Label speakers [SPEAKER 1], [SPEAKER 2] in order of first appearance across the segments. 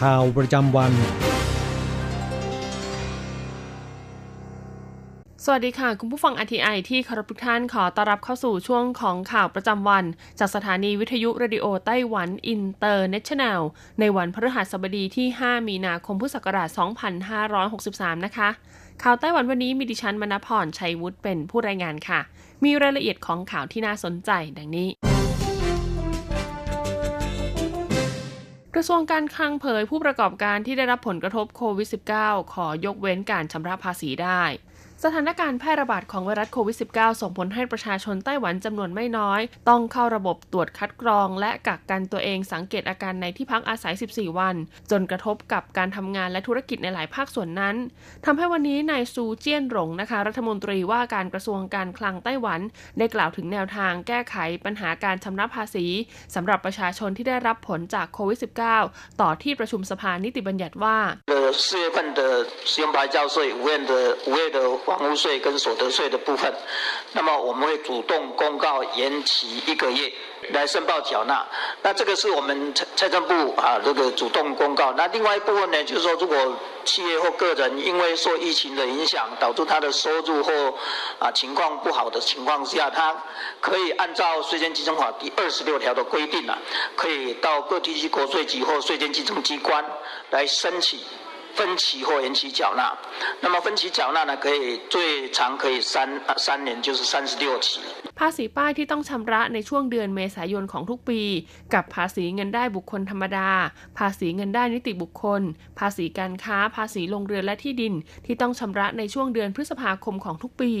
[SPEAKER 1] ข่าวประจำวัน
[SPEAKER 2] สวัสดีค่ะ คุณผู้ฟัง RTI ที่เคารพทุกท่านขอต้อนรับเข้าสู่ช่วงของข่าวประจำวัน จากสถานีวิทยุ Radio Taiwan International ในวันพฤหัสบดีที่ 5 มีนาคมพุทธศักราช 2563 นะคะ ข่าวไต้หวันวันนี้มีดิฉันมณพรชัยวุฒิเป็นผู้รายงานค่ะ มีรายละเอียดของข่าวที่น่าสนใจดังนี้ ระทรวงการคลังเผยผู้ประกอบการที่ได้รับผลกระทบโควิด -19 ขอยกเว้นการชำระภาษีได้ สถานการณ์แพร่ระบาดของไวรัสโควิด -19 ส่งผลให้ประชาชนไต้หวันจำนวนไม่น้อย ต้องเข้าระบบตรวจคัดกรอง และกักกันตัวเองสังเกตอาการในที่พักอาศัย 14 วัน จนกระทบกับการทำงานและธุรกิจในหลายภาคส่วนนั้นทำให้วันนี้นายซูเจี้ยนหลงนะคะ รัฐมนตรีว่าการกระทรวงการคลังไต้หวัน ได้กล่าวถึงแนวทางแก้ไขปัญหาการชำระภาษีสำหรับประชาชนที่ได้รับผลจากโควิด -19 ต่อที่ประชุมสภานิติบัญญัติว่า
[SPEAKER 3] 房屋税跟所得税的部分，那么我们会主动公告延期一个月来申报缴纳。那这个是我们财财政部啊这个主动公告。那另外一部分呢，就是说如果企业或个人因为受疫情的影响，导致他的收入或啊情况不好的情况下，他可以按照税捐稽征法第二十六条的规定啊，可以到各地区国税局或税捐稽征机关来申请。分期或延期缴纳，那么分期缴纳呢，可以最长可以三啊三年，就是三十六期。
[SPEAKER 2] ภาษีป้ายที่ต้องชำระในช่วงเดือนเมษายนของทุกปี กับภาษีเงินได้บุคคลธรรมดา ภาษีเงินได้นิติบุคคล ภาษีการค้า ภาษีลงเรือนและที่ดิน ที่ต้องชำระในช่วงเดือนพฤษภาคมของทุกปี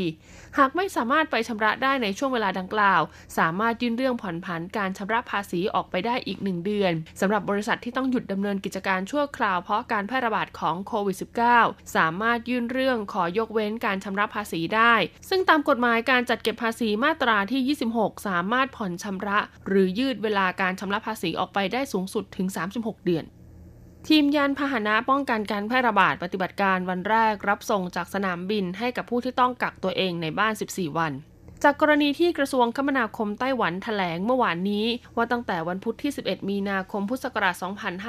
[SPEAKER 2] หากไม่สามารถไปชำระได้ในช่วงเวลาดังกล่าว สามารถยื่นเรื่องผ่อนผันการชำระภาษีออกไปได้อีกหนึ่งเดือนสำหรับบริษัทที่ต้องหยุดดำเนินกิจการชั่วคราวเพราะการแพร่ระบาดของโควิด -19 สามารถยื่นเรื่องขอยกเว้นการชำระภาษีได้ ซึ่งตามกฎหมายการจัดเก็บภาษีมาตราที่ 26 สามารถผ่อนชำระ หรือยืดเวลาการชำระภาษีออกไปได้สูงสุดถึง 36 เดือน ทีมยานพาหนะป้องกันการแพร่ระบาดปฏิบัติการวันแรกรับส่งจากสนามบินให้กับผู้ที่ต้องกักตัวเองในบ้าน 14 วัน จากกรณีที่กระทรวงคมนาคมไต้หวันแถลงเมื่อวานนี้ ว่าตั้งแต่วันพุธที่ 11 มีนาคมพุทธศักราช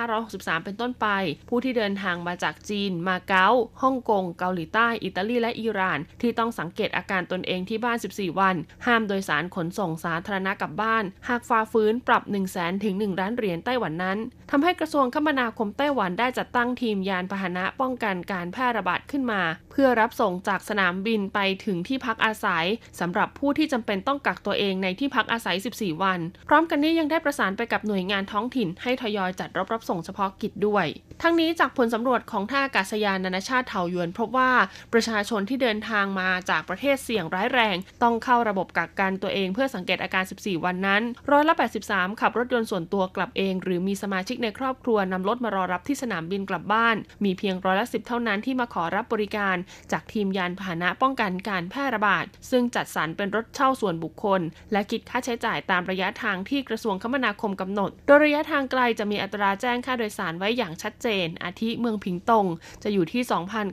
[SPEAKER 2] 2563 เป็นต้นไป ผู้ที่เดินทางมาจากจีน มาเก๊าฮ่องกง เกาหลีใต้ อิตาลีและอิหร่าน ที่ต้องสังเกตอาการตนเองที่บ้าน 14 วัน ห้ามโดยสารขนส่งสาธารณะกลับบ้าน หากฝ่าฝืนปรับ 1 0 0 0 0แถึง1ล้านเหรียญไต้หวันนั้นทำให้กระทรวงคมนาคมไต้หวันได้จัดตั้งทีมยานพาหนะป้องกันการแพร่ระบาดขึ้นมา เพื่อรับส่งจากสนามบินไปถึงที่พักอาศัยสำหรับผผู้ที่จำเป็นต้องกักตัวเองในที่พักอาศัย 14 วัน พร้อมกันนี้ยังได้ประสานไปกับหน่วยงานท้องถิ่นให้ทยอยจัดรถรับส่งเฉพาะกิจด้วย ทั้งนี้จากผลสำรวจของท่าอากาศยานนานาชาติเถาหยวน พบว่าประชาชนที่เดินทางมาจากประเทศเสี่ยงร้ายแรง ต้องเข้าระบบกักกันตัวเองเพื่อสังเกตอาการ 14 วันนั้นร้อยละ 83 ขับรถยนต์ส่วนตัวกลับเอง หรือมีสมาชิกในครอบครัวนำรถมารอรับที่สนามบินกลับบ้าน มีเพียงร้อยละ 10 เท่านั้นที่มาขอรับบริการ จากทีมยานพาหนะป้องกันการแพร่ระบาด ซึ่งจัดสรรเป็นรถเช่าส่วนบุคคล และคิดค่าใช้จ่ายตามระยะทางที่กระทรวงคมนาคมกำหนด โดยระยะทางไกลจะมีอัตราแจ้งค่าโดยสารไว้อย่างชัดเจน อาทิเมืองผิงตง จะอยู่ที่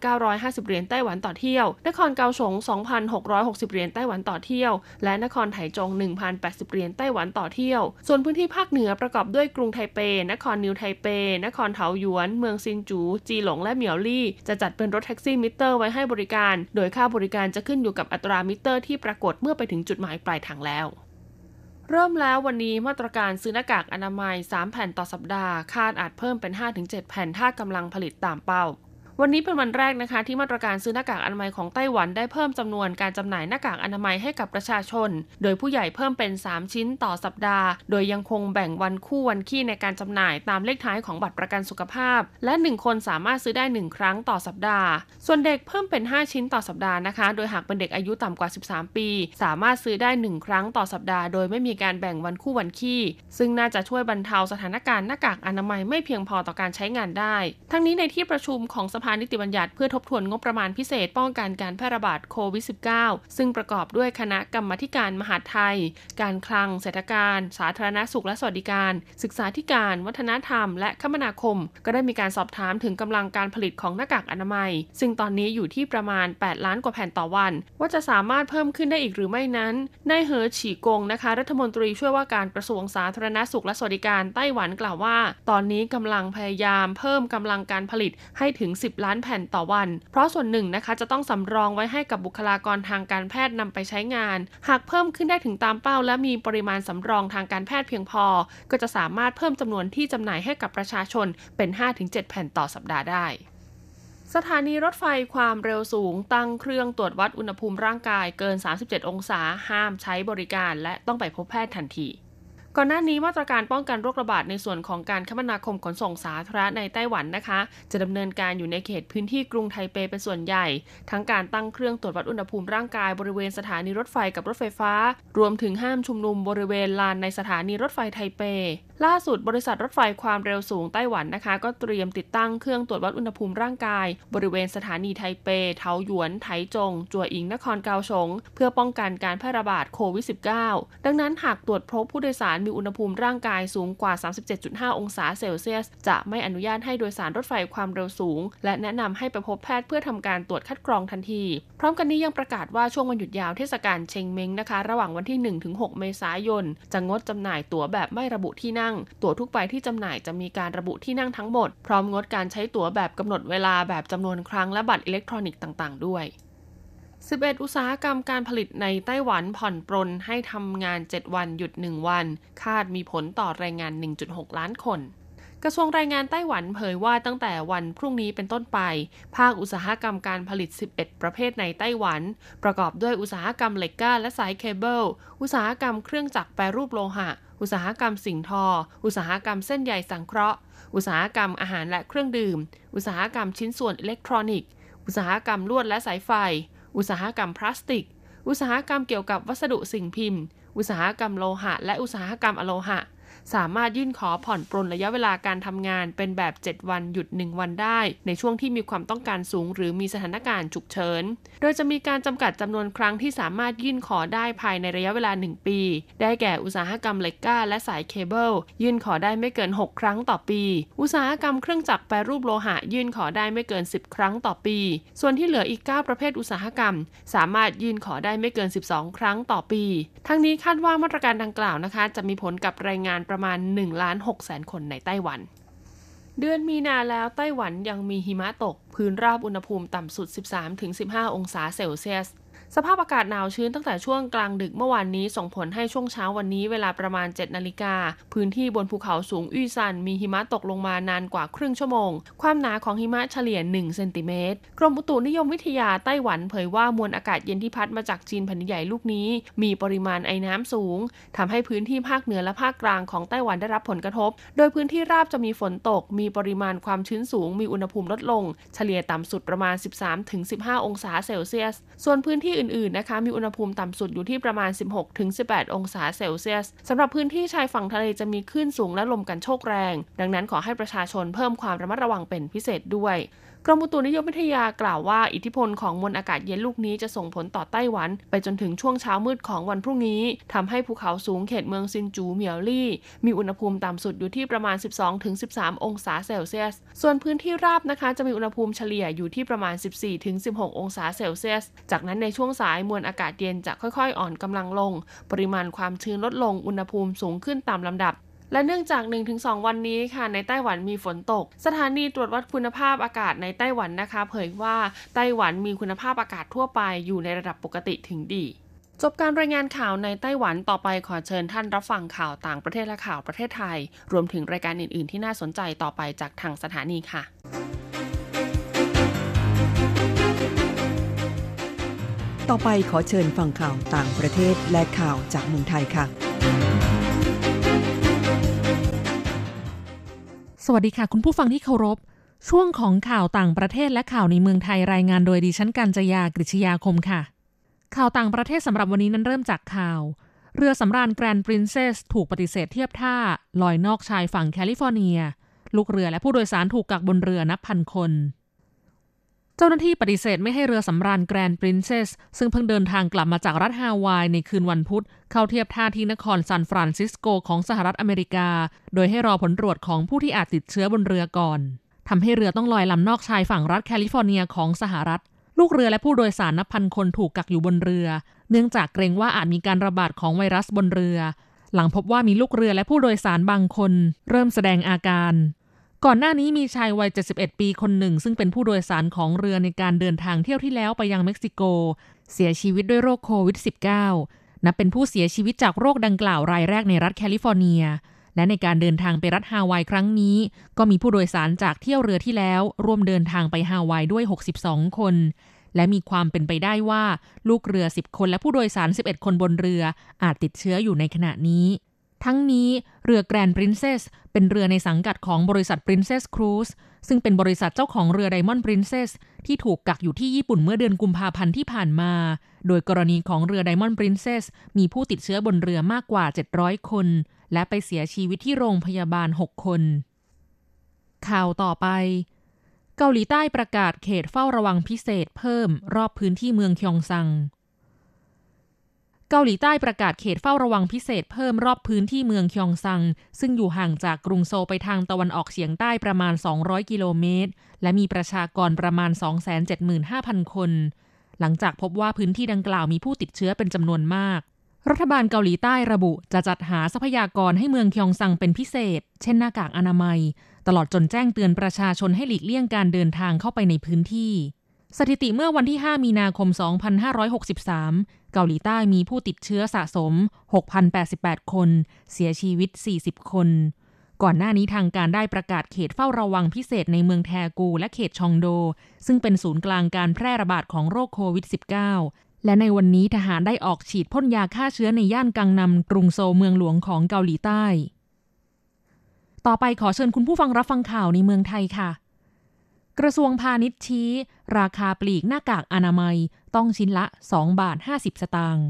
[SPEAKER 2] 2,950 เหรียญไต้หวันต่อเที่ยว นครเกาสง 2,660 เหรียญไต้หวันต่อเที่ยว และนครไถจง 1,080 เหรียญไต้หวันต่อเที่ยว ส่วนพื้นที่ภาคเหนือประกอบด้วยกรุงไทเป นครนิวไทเป นครเถาหยวน เมืองซินจู จีหลงและเหมียวลี่ จะจัดเป็นรถแท็กซี่มิเตอร์ไว้ให้บริการ โดยค่าบริการจะขึ้นอยู่กับอัตรามิเตอร์ที่ปรากฏเมื่อไปถึงจุดหมายปลายทางแล้ว เริ่มแล้ววันนี้มาตรการซื้อหน้ากากอนามัย 3 แผ่นต่อสัปดาห์ คาดอาจเพิ่มเป็น 5-7 แผ่นถ้ากำลังผลิตตามเป้า วันนี้เป็นวันแรกนะคะที่มาตรการซื้อหน้ากากอนามัยของไต้หวันได้เพิ่มจำนวนการจำหน่ายหน้ากากอนามัยให้กับประชาชน โดยผู้ใหญ่เพิ่มเป็น 3 ชิ้นต่อสัปดาห์ โดยยังคงแบ่งวันคู่วันขี้ในการจำหน่ายตามเลขท้ายของบัตรประกันสุขภาพ และ 1 คนสามารถซื้อได้ 1 ครั้งต่อสัปดาห์ ส่วนเด็กเพิ่มเป็น 5 ชิ้นต่อสัปดาห์นะคะ โดยหากเป็นเด็กอายุต่ำกว่า 13 ปี สามารถซื้อได้ 1 ครั้งต่อสัปดาห์ โดยไม่มีการแบ่งวันคู่วันขี้ ซึ่งน่าจะช่วยบรรเทาสถานการณ์หน้ากากอนามัยไม่เพียงพอต่อการใช้งานได้ ทั้งนี้ในที่ประชุมของสภาานิติบัญญัติเพื่อทบทวนงบประมาณพิเศษป้องกันการแพร่ระบาดโควิด -19 ซึ่งประกอบด้วยคณะกรรมการมหาดไทย การคลัง เศรษฐการ สาธารณสุขและสวัสดิการ ศึกษาธิการ วัฒนธรรม และคมนาคม ก็ได้มีการสอบถามถึงกำลังการผลิตของหน้ากากอนามัย ซึ่งตอนนี้อยู่ที่ประมาณ 8 ล้านกว่าแผ่นต่อวัน ว่าจะสามารถเพิ่มขึ้นได้อีกหรือไม่นั้นนายเหอฉีกงนะคะ รัฐมนตรีช่วยว่าการกระทรวงสาธารณสุขและสวัสดิการไต้หวันกล่าวว่า ตอนนี้กำลังพยายามเพิ่มกำลังการผลิตให้ถึง 10ล้านแผ่นต่อวัน เพราะส่วนหนึ่งนะคะจะต้องสำรองไว้ให้กับบุคลากรทางการแพทย์นำไปใช้งาน หากเพิ่มขึ้นได้ถึงตามเป้า และมีปริมาณสำรองทางการแพทย์เพียงพอ ก็จะสามารถเพิ่มจำนวนที่จำหน่ายให้กับประชาชนเป็น 5-7 แผ่นต่อสัปดาห์ได้สถานีรถไฟความเร็วสูงตั้งเครื่องตรวจวัดอุณหภูมิร่างกายเกิน 37 องศาห้ามใช้บริการ และต้องไปพบแพทย์ทันที ก่อนหน้านี้มาตรการป้องกันโรคระบาดในส่วนของการคมนาคมขนส่งสาธารณะในไต้หวันนะคะ จะดำเนินการอยู่ในเขตพื้นที่กรุงไทเปเป็นส่วนใหญ่ ทั้งการตั้งเครื่องตรวจวัดอุณหภูมิร่างกายบริเวณสถานีรถไฟกับรถไฟฟ้า รวมถึงห้ามชุมนุมบริเวณลานในสถานีรถไฟไทเป ล่าสุดบริษัทรถไฟความเร็วสูงไต้หวันนะคะ ก็เตรียมติดตั้งเครื่องตรวจวัดอุณหภูมิร่างกาย บริเวณสถานีไทเป เทาหยวน ไถจง จัวอิง นครเกาสงเพื่อป้องกันการแพร่ระบาดโควิด -19 ดังนั้นหากตรวจพบผู้โดยสารมีอุณหภูมิร่างกายสูงกว่า 37.5 องศาเซลเซียส จะไม่อนุญาตให้โดยสารรถไฟความเร็วสูง และแนะนำให้ไปพบแพทย์เพื่อทำการตรวจคัดกรองทันที พร้อมกันนี้ยังประกาศว่าช่วงวันหยุดยาวเทศกาลเชงเม้งนะคะ ระหว่างวันที่ 1-6 เมษายน จะงดจำหน่ายตั๋วแบบไม่ระบุที่นั่งตั๋วทุกใบที่จำหน่ายจะมีการระบุที่นั่งทั้งหมด พร้อมงดการใช้ตั๋วแบบกำหนดเวลาแบบจำนวนครั้งและบัตรอิเล็กทรอนิกส์ต่าง ๆ ด้วย 11 อุตสาหกรรมการผลิตในไต้หวันผ่อนปรนให้ทำงาน 7 วันหยุด 1 วัน คาดมีผลต่อแรงงาน 1.6 ล้านคนกระทรวงแรงงานไต้หวันเผยว่าตั้งแต่วันพรุ่งนี้เป็นต้นไป ภาคอุตสาหกรรมการผลิต 11 ประเภทในไต้หวัน ประกอบด้วยอุตสาหกรรมเหล็กก้าและสายเคเบิล อุตสาหกรรมเครื่องจักรแปรรูปโลหะ อุตสาหกรรมสิ่งทอ อุตสาหกรรมเส้นใยสังเคราะห์ อุตสาหกรรมอาหารและเครื่องดื่ม อุตสาหกรรมชิ้นส่วนอิเล็กทรอนิกส์ อุตสาหกรรมลวดและสายไฟ อุตสาหกรรมพลาสติก อุตสาหกรรมเกี่ยวกับวัสดุสิ่งพิมพ์ อุตสาหกรรมโลหะ และอุตสาหกรรมอโลหะ สามารถยื่นขอผ่อนปรนระยะเวลาการทำงานเป็นแบบ 7 วันหยุด 1 วันได้ ในช่วงที่มีความต้องการสูง หรือมีสถานการณ์ฉุกเฉิน โดยจะมีการจำกัดจำนวนครั้งที่สามารถยื่นขอได้ภายในระยะเวลา 1 ปี ได้แก่อุตสาหกรรมเหล็กก้า และสายเคเบิลยื่นขอได้ไม่เกิน 6 ครั้งต่อปี อุตสาหกรรมเครื่องจักรแปรรูปโลหะยื่นขอได้ไม่เกิน 10 ครั้งต่อปี ส่วนที่เหลืออีก 9 ประเภทอุตสาหกรรม สามารถยื่นขอได้ไม่เกิน 12 ครั้งต่อปี ทั้งนี้คาดว่ามาตรการดังกล่าวนะคะ จะมีผลกับแรงงานประมาณ1ล้าน6แสนคนในไต้หวัน เดือนมีนาแล้วไต้หวันยังมีหิมะตก พื้นราบอุณหภูมิต่ำสุด 13-15 องศาเซลเซียส สภาพอากาศหนาวชื้นตั้งแต่ช่วงกลางดึกเมื่อวานนี้ส่งผลให้ช่วงเช้าวันนี้เวลาประมาณ 7 นาฬิกา พื้นที่บนภูเขาสูงอี้ซัน มีหิมะตกลงมานานกว่าครึ่งชั่วโมง ความหนาของหิมะเฉลี่ย 1 เซนติเมตร กรมอุตุนิยมวิทยาไต้หวันเผยว่ามวลอากาศเย็นที่พัดมาจากจีนแผ่นใหญ่ลูกนี้ มีปริมาณไอ้น้ำสูงทำให้พื้นที่ภาคเหนือและภาคกลางของไต้หวันได้รับผลกระทบ โดยพื้นที่ราบจะมีฝนตก มีปริมาณความชื้นสูง มีอุณหภูมิลดลง เฉลี่ยต่ำสุดประมาณ 13-15 องศาเซลเซียส ส่วนพื้นที่อื่นๆนะคะมีอุณหภูมิต่ำสุดอยู่ที่ประมาณ 16-18 องศาเซลเซียสสำหรับพื้นที่ชายฝั่งทะเลจะมีคลื่นสูงและลมกันโชกแรง ดังนั้นขอให้ประชาชนเพิ่มความระมัดระวังเป็นพิเศษด้วย รมอุตุนิยมวิทยากล่าวว่าอิทธิพลของมวลอากาศเย็นลูกนี้จะส่งผลต่อไต้หวัน ไปจนถึงช่วงเช้ามืดของวันพรุ่งนี้ทำให้ภูเขาสูงเขตเมืองซินจูเหมียวลี่ มีอุณหภูมิต่ำสุดอยู่ที่ประมาณ 12-13 องศาเซลเซียส ส่วนพื้นที่ราบนะคะจะมีอุณหภูมิเฉลี่ยอยู่ที่ประมาณ 14-16 องศาเซลเซียส จากนั้นในช่วงสายมวลอากาศเย็นจะค่อยๆ อ่อนกำลังลง ปริมาณความชื้นลดลงอุณหภูมิสูงขึ้นตามลำดับ และเนื่องจาก 1-2 วันนี้ค่ะในไต้หวันมีฝนตก สถานีตรวจวัดคุณภาพอากาศในไต้หวันนะคะ เผยว่าไต้หวันมีคุณภาพอากาศทั่วไปอยู่ในระดับปกติถึงดี จบการรายงานข่าวในไต้หวันต่อไปขอเชิญท่านรับฟังข่าวต่างประเทศและข่าวประเทศไทย รวมถึงรายการอื่น ๆ ที่น่าสนใจต่อไปจากทางสถานีค่ะ
[SPEAKER 4] ต่อไปขอเชิญฟังข่าวต่างประเทศและข่าวจากเมืองไทยค่ะ
[SPEAKER 5] สวัสดีค่ะ คุณผู้ฟังที่เคารพ ช่วงของข่าวต่างประเทศและข่าวในเมืองไทยรายงานโดยดิฉันกัญจยากริชยาคมค่ะ ข่าวต่างประเทศสำหรับวันนี้นั้นเริ่มจากข่าว เรือสำราญแกรนด์ปรินเซสถูกปฏิเสธเทียบท่า ลอยนอกชายฝั่งแคลิฟอร์เนีย ลูกเรือและผู้โดยสารถูกกักบนเรือนับพันคน เจ้าหน้าที่ปฏิเสธไม่ให้เรือสำราญแกรนด์ปรินเซสซึ่งเพิ่งเดินทางกลับมาจากรัฐฮาวายในคืนวันพุธ เข้าเทียบท่าที่นครซานฟรานซิสโกของสหรัฐอเมริกา โดยให้รอผลตรวจของผู้ที่อาจติดเชื้อบนเรือก่อนทำให้เรือต้องลอยลำนอกชายฝั่งรัฐแคลิฟอร์เนียของสหรัฐ ลูกเรือและผู้โดยสารนับพันคนถูกกักอยู่บนเรือ เนื่องจากเกรงว่าอาจมีการระบาดของไวรัสบนเรือ หลังพบว่ามีลูกเรือและผู้โดยสารบางคน เริ่มแสดงอาการ ก่อนหน้านี้มีชายวัย 71 ปีคนหนึ่ง ซึ่งเป็นผู้โดยสารของเรือในการเดินทางเที่ยวที่แล้วไปยังเม็กซิโก เสียชีวิตด้วยโรคโควิด -19 นับเป็นผู้เสียชีวิตจากโรคดังกล่าวรายแรกในรัฐแคลิฟอร์เนีย และในการเดินทางไปรัฐฮาวายครั้งนี้ ก็มีผู้โดยสารจากเที่ยวเรือที่แล้ว ร่วมเดินทางไปฮาวายด้วย 62 คน และมีความเป็นไปได้ว่า ลูกเรือ 10 คนและผู้โดยสาร 11 คนบนเรือ อาจติดเชื้ออยู่ในขณะนี้ ทั้งนี้เรือแกรนด์ปรินเซสเป็นเรือในสังกัดของบริษัท Princess Cruise ซึ่งเป็นบริษัทเจ้าของเรือ Diamond Princess ที่ถูกกักอยู่ที่ญี่ปุ่นเมื่อเดือนกุมภาพันธ์ที่ผ่านมา โดยกรณีของเรือ Diamond Princess มีผู้ติดเชื้อบนเรือมากกว่า 700 คน และไปเสียชีวิตที่โรงพยาบาล 6 คน ข่าวต่อไป เกาหลีใต้ประกาศเขตเฝ้าระวังพิเศษเพิ่มรอบพื้นที่เมืองคยองซัง เกาหลีใต้ประกาศเขตเฝ้าระวังพิเศษเพิ่มรอบพื้นที่เมืองคยองซัง ซึ่งอยู่ห่างจากกรุงโซลไปทางตะวันออกเฉียงใต้ประมาณ 200 กิโลเมตร และมีประชากรประมาณ 275,000 คน หลังจากพบว่าพื้นที่ดังกล่าวมีผู้ติดเชื้อเป็นจำนวนมาก รัฐบาลเกาหลีใต้ระบุจะจัดหาทรัพยากรให้เมืองคยองซังเป็นพิเศษ เช่นหน้ากากอนามัย ตลอดจนแจ้งเตือนประชาชนให้หลีกเลี่ยงการเดินทางเข้าไปในพื้นที่ สถิติเมื่อวันที่ 5 มีนาคม 2563 เกาหลีใต้มีผู้ติดเชื้อสะสม 6,088 คน เสียชีวิต 40 คน ก่อนหน้านี้ทางการได้ประกาศเขตเฝ้าระวังพิเศษในเมืองแทกูและเขตชองโด ซึ่งเป็นศูนย์กลางการแพร่ระบาดของโรคโควิด -19 และในวันนี้ทหารได้ออกฉีดพ่นยาฆ่าเชื้อในย่านกังนำกรุงโซลเมืองหลวงของเกาหลีใต้ ต่อไปขอเชิญคุณผู้ฟังรับฟังข่าวในเมืองไทยค่ะ กระทรวงพาณิชย์ชี้ ราคาปลีกหน้ากากอนามัยต้องชิ้นละ 2 บาท 50 สตางค์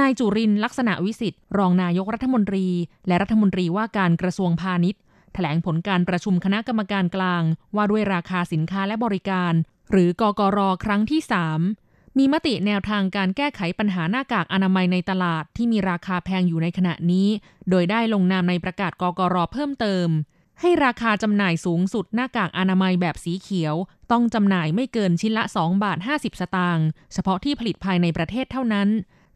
[SPEAKER 5] นายจุรินลักษณะวิสิทธิ์ รองนายกรัฐมนตรี และรัฐมนตรีว่าการกระทรวงพาณิชย์ แถลงผลการประชุมคณะกรรมการกลาง ว่าด้วยราคาสินค้าและบริการ หรือกกรครั้งที่ 3 มีมติแนวทางการแก้ไขปัญหาหน้ากากอนามัยในตลาดที่มีราคาแพงอยู่ในขณะนี้ โดยได้ลงนามในประกาศกกรเพิ่มเติม ให้ราคาจำหน่ายสูงสุดหน้ากากอนามัยแบบสีเขียว ต้องจำหน่ายไม่เกินชิ้นละ 2 บาท 50 สตางค์เฉพาะที่ผลิตภายในประเทศเท่านั้น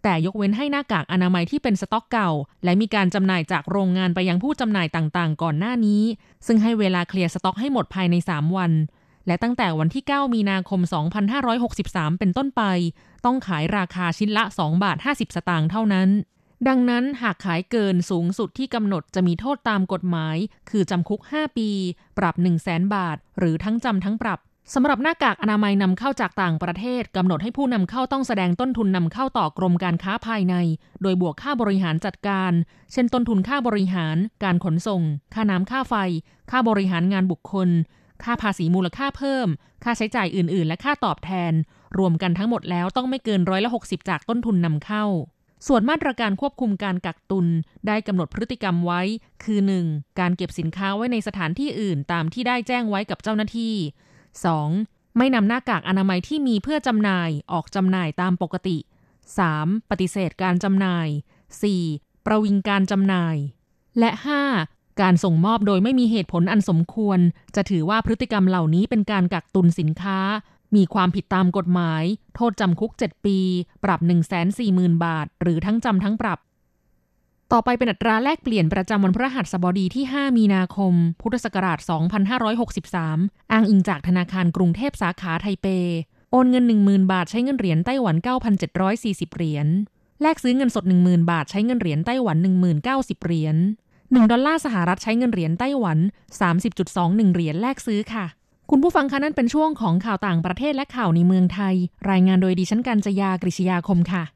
[SPEAKER 5] แต่ยกเว้นให้หน้ากากอนามัยที่เป็นสต็อกเก่า และมีการจำหน่ายจากโรงงานไปยังผู้จำหน่ายต่างๆ ก่อนหน้านี้ ซึ่งให้เวลาเคลียร์สต็อกให้หมดภายใน 3 วัน และตั้งแต่วันที่ 9 มีนาคม 2563 เป็นต้นไป ต้องขายราคาชิ้นละ 2 บาท 50 สตางค์เท่านั้น ดังนั้นหากขายเกินสูงสุดที่กำหนดจะมีโทษตามกฎหมาย คือจำคุก 5 ปี ปรับ 1 0 0 0 0แบาท หรือทั้งจำทั้งปรับสำหรับหน้ากากอนามัยนำเข้าจากต่างประเทศกำหนดให้ผู้นำเข้าต้องแสดงต้นทุนนำเข้าต่อกรมการค้าภายใน โดยบวกค่าบริหารจัดการ เช่นต้นทุนค่าบริหาร การขนส่ง ค่าน้ำค่าไฟ ค่าบริหารงานบุคคล ค่าภาษีมูลค่าเพิ่ม ค่าใช้จ่ายอื่น ๆ และค่าตอบแทน รวมกันทั้งหมดแล้วต้องไม่เกินร้อยละ60 จากต้นทุนนำเข้า ส่วนมาตรการควบคุมการกักตุนได้กำหนดพฤติกรรมไว้ คือ 1. การเก็บสินค้าไว้ในสถานที่อื่นตามที่ได้แจ้งไว้กับเจ้าหน้าที่ 2. ไม่นำหน้ากากอนามัยที่มีเพื่อจำหน่ายออกจำหน่ายตามปกติ 3. ปฏิเสธการจำหน่าย 4. ประวิงการจำหน่าย และ 5. การส่งมอบโดยไม่มีเหตุผลอันสมควร จะถือว่าพฤติกรรมเหล่านี้เป็นการกักตุนสินค้า มีความผิดตามกฎหมาย โทษจำคุก 7 ปี ปรับ 140,000 บาท หรือทั้งจำทั้งปรับ ต่อไปเป็นอัตราแลกเปลี่ยนประจำวันพฤหัสบดีที่ 5 มีนาคม พุทธศักราช 2563 อ้างอิงจากธนาคารกรุงเทพสาขาไทเป โอนเงิน 10,000 บาทใช้เงินเหรียญไต้หวัน 9,740 เหรียญ แลกซื้อเงินสด 10,000 บาทใช้เงินเหรียญไต้หวัน 1,090 เหรียญ1ดอลลาร์สหรัฐใช้เงินเหรียญไต้หวัน 30.21 เหรียญแลกซื้อค่ะ คุณผู้ฟังคะนั่นเป็นช่วงของข่าวต่างประเทศและข่าวในเมืองไทย รายงานโดยดิฉันกัญจยากริชยาคมค่ะ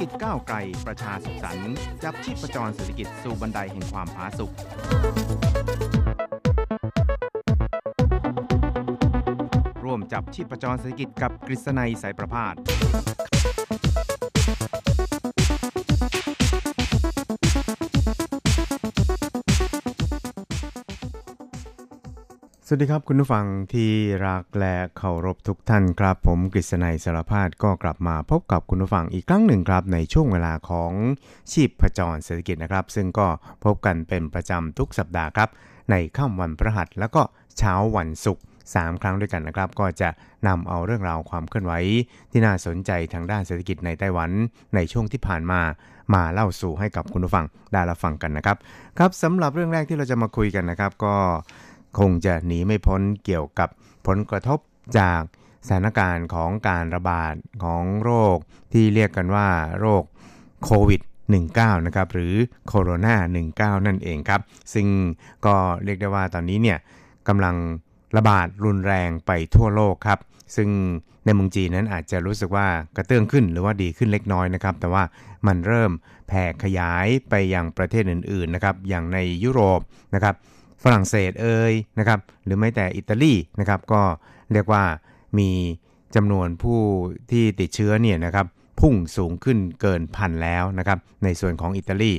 [SPEAKER 6] กิจก้าวไกลประชาสุขสันต์จับชีพประจรเศรษฐกิจสู่บันไดแห่งความผาสุกร่วมจับชีพประจรเศรษฐกิจกับกฤษณัยสายประพาส สวัสดีครับคุณผู้ฟังที่รักและเคารพทุกท่านครับ ผมกฤษณัยสารพาดก็กลับมาพบกับคุณผู้ฟังอีกครั้งหนึ่งครับในช่วงเวลาของชีพประจรเศรษฐกิจนะครับ ซึ่งก็พบกันเป็นประจำทุกสัปดาห์ครับ ในค่ำวันพฤหัสแล้วก็เช้าวันศุกร์3 ครั้งด้วยกันนะครับ ก็จะนำเอาเรื่องราวความเคลื่อนไหวที่น่าสนใจทางด้านเศรษฐกิจในไต้หวันในช่วงที่ผ่านมามาเล่าสู่ให้กับคุณผู้ฟังได้รับฟังกันนะครับครับสำหรับเรื่องแรกที่เราจะมาคุยกันนะครับ ก็ คงจะหนีไม่พ้นเกี่ยวกับผลกระทบจากสถานการณ์ของการระบาดของโรคที่เรียกกันว่าโรคโควิด19นะครับหรือโคโรนา19 นั่นเองครับ ซึ่งก็เรียกได้ว่าตอนนี้เนี่ยกำลังระบาดรุนแรงไปทั่วโลกครับ ซึ่งในเมืองจีนนั้นอาจจะรู้สึกว่ากระเตื้องขึ้นหรือว่าดีขึ้นเล็กน้อยนะครับ แต่ว่ามันเริ่มแผ่ขยายไปยังประเทศอื่นๆนะครับ อย่างในยุโรปนะครับ ฝรั่งเศสเอ่ยนะครับ หรือแม้แต่อิตาลีนะครับก็เรียกว่ามีจำนวนผู้ที่ติดเชื้อเนี่ยนะครับพุ่งสูงขึ้นเกินพันแล้วนะครับในส่วนของอิตาลี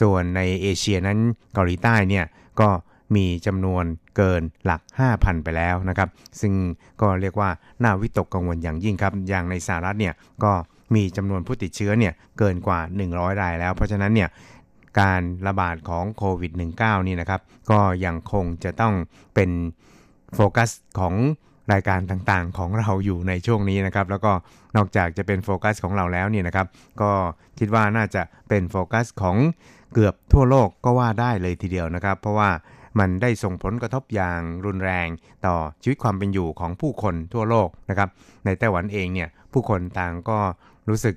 [SPEAKER 6] ส่วนในเอเชียนั้นเกาหลีใต้เนี่ยก็มีจำนวนเกินหลัก 5,000 ไปแล้วนะครับ ซึ่งก็เรียกว่าน่าวิตกกังวลอย่างยิ่งครับ อย่างในสหรัฐเนี่ยก็มีจำนวนผู้ติดเชื้อเนี่ยเกินกว่า 100 รายแล้ว เพราะฉะนั้นเนี่ย การระบาดของโควิด -19 นี่นะครับ ก็ยังคงจะต้องเป็นโฟกัสของรายการต่างๆของเราอยู่ในช่วงนี้นะครับ แล้วก็นอกจากจะเป็นโฟกัสของเราแล้วเนี่ยนะครับ ก็คิดว่าน่าจะเป็นโฟกัสของเกือบทั่วโลกก็ว่าได้เลยทีเดียวนะครับ เพราะว่ามันได้ส่งผลกระทบอย่างรุนแรงต่อชีวิตความเป็นอยู่ของผู้คนทั่วโลกนะครับ ในไต้หวันเองเนี่ยผู้คนต่างก็รู้สึก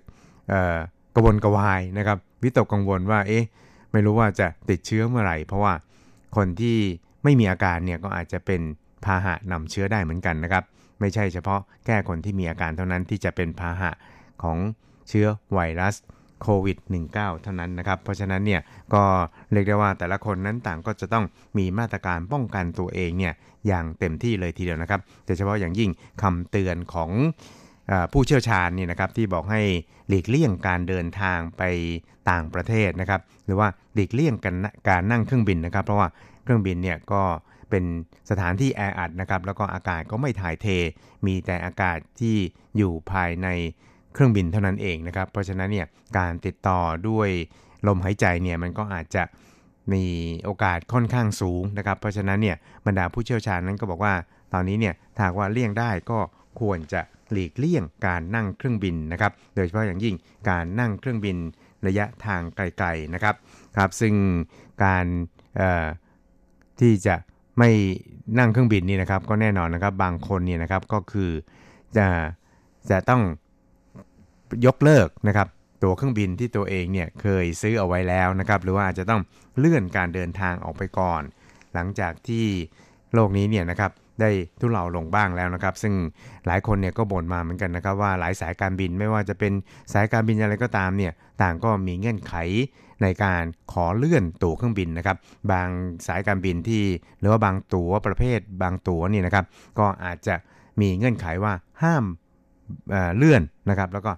[SPEAKER 6] กระวนกระวายนะครับ วิตกกังวลว่าเอ๊ะ ไม่รู้ว่าจะติดเชื้อเมื่อไหร่ เพราะว่าคนที่ไม่มีอาการเนี่ยก็อาจจะเป็นพาหะนำเชื้อได้เหมือนกันนะครับ ไม่ใช่เฉพาะแค่คนที่มีอาการเท่านั้นที่จะเป็นพาหะของเชื้อไวรัสโควิด -19 เท่านั้นนะครับ เพราะฉะนั้นเนี่ยก็เรียกได้ว่าแต่ละคนนั้นต่างก็จะต้องมีมาตรการป้องกันตัวเองเนี่ยอย่างเต็มที่เลยทีเดียวนะครับโดยเฉพาะอย่างยิ่งคำเตือนของ ผู้เชี่ยวชาญนี่นะครับที่บอกให้หลีกเลี่ยงการเดินทางไปต่างประเทศนะครับหรือว่าหลีกเลี่ยงกันการนั่งเครื่องบินนะครับ เพราะว่าเครื่องบินเนี่ยก็เป็นสถานที่แออัดนะครับแล้วก็อากาศก็ไม่ถ่ายเท มีแต่อากาศที่อยู่ภายในเครื่องบินเท่านั้นเองนะครับ เพราะฉะนั้นเนี่ยการติดต่อด้วยลมหายใจเนี่ยมันก็อาจจะมีโอกาสค่อนข้างสูงนะครับ เพราะฉะนั้นเนี่ยบรรดาผู้เชี่ยวชาญนั้นก็บอกว่า ตอนนี้เนี่ยถ้าว่าเลี่ยงได้ก็ควรจะ หลีกเลี่ยงการนั่งเครื่องบินนะครับ โดยเฉพาะอย่างยิ่งการนั่งเครื่องบินระยะทางไกลๆนะครับครับ ซึ่งการที่จะไม่นั่งเครื่องบินนี่นะครับ ก็แน่นอนนะครับบางคนเนี่ยนะครับก็คือจะจะต้องยกเลิกนะครับตัวเครื่องบินที่ตัวเองเนี่ยเคยซื้อเอาไว้แล้วนะครับ หรือว่าอาจจะต้องเลื่อนการเดินทางออกไปก่อน หลังจากที่โลกนี้เนี่ยนะครับ ได้ทุเลาลงบ้างแล้วนะครับ ซึ่งหลายคนเนี่ยก็บ่นมาเหมือนกันนะครับ ว่าหลายสายการบินไม่ว่าจะเป็นสายการบินอะไรก็ตามเนี่ยต่างก็มีเงื่อนไขในการขอเลื่อนตั๋วเครื่องบินนะครับ บางสายการบินที่หรือว่าบางตั๋วประเภท บางตั๋วนี่นะครับ ก็อาจจะมีเงื่อนไขว่าห้ามเเลื่อนนะครับ แล้วก็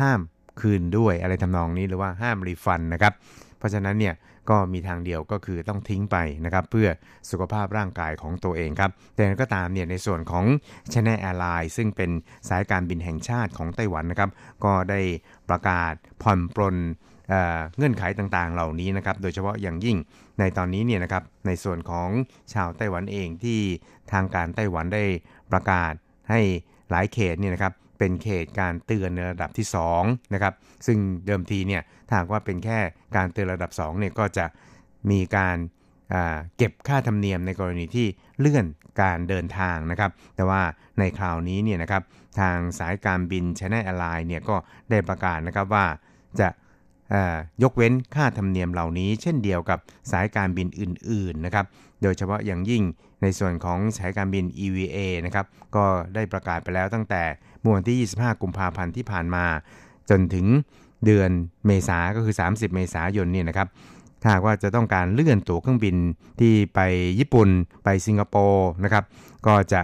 [SPEAKER 6] ห้ามคืนด้วยอะไรทำนองนี้หรือว่าห้ามรีฟันนะครับ เพราะฉะนั้นเนี่ย ก็มีทางเดียวก็คือต้องทิ้งไปนะครับเพื่อสุขภาพร่างกายของตัวเองครับ แต่ก็ตามเนี่ยในส่วนของ China Airlines ซึ่งเป็นสายการบินแห่งชาติของไต้หวันนะครับ ก็ได้ประกาศผ่อนปลนเเงื่อนไขต่างๆ เหล่านี้นะครับ โดยเฉพาะอย่างยิ่งในตอนนี้เนี่ยนะครับ ในส่วนของชาวไต้หวันเองที่ทางการไต้หวันได้ประกาศให้หลายเขตเนี่ยนะครับเป็นเขตการเตือนในระดับที่2นะครับซึ่งเดิมทีเนี่ย ถ้าว่าเป็นแค่การเตือนระดับ2เนี่ยก็จะมีการเก็บค่าธรรมเนียมในกรณีที่เลื่อนการเดินทางนะครับ แต่ว่าในคราวนี้เนี่ยนะครับทางสายการบิน China Airlines เนี่ยก็ได้ประกาศนะครับว่าจะยกเว้นค่าธรรมเนียมเหล่านี้เช่นเดียวกับสายการบินอื่นๆนะครับ โดยเฉพาะอย่างยิ่งในส่วนของสายการบิน EVA นะครับ ก็ได้ประกาศไปแล้วตั้งแต่เมื่อวันที่ 25 กุมภาพันธ์ที่ผ่านมา จนถึง เดือนเมษาก็คือ 30 เมษายนนี่นะครับถ้าว่าจะต้องการเลื่อนตั๋วเครื่องบินที่ไปญี่ปุ่นไปสิงคโปร์นะครับ ก็จะ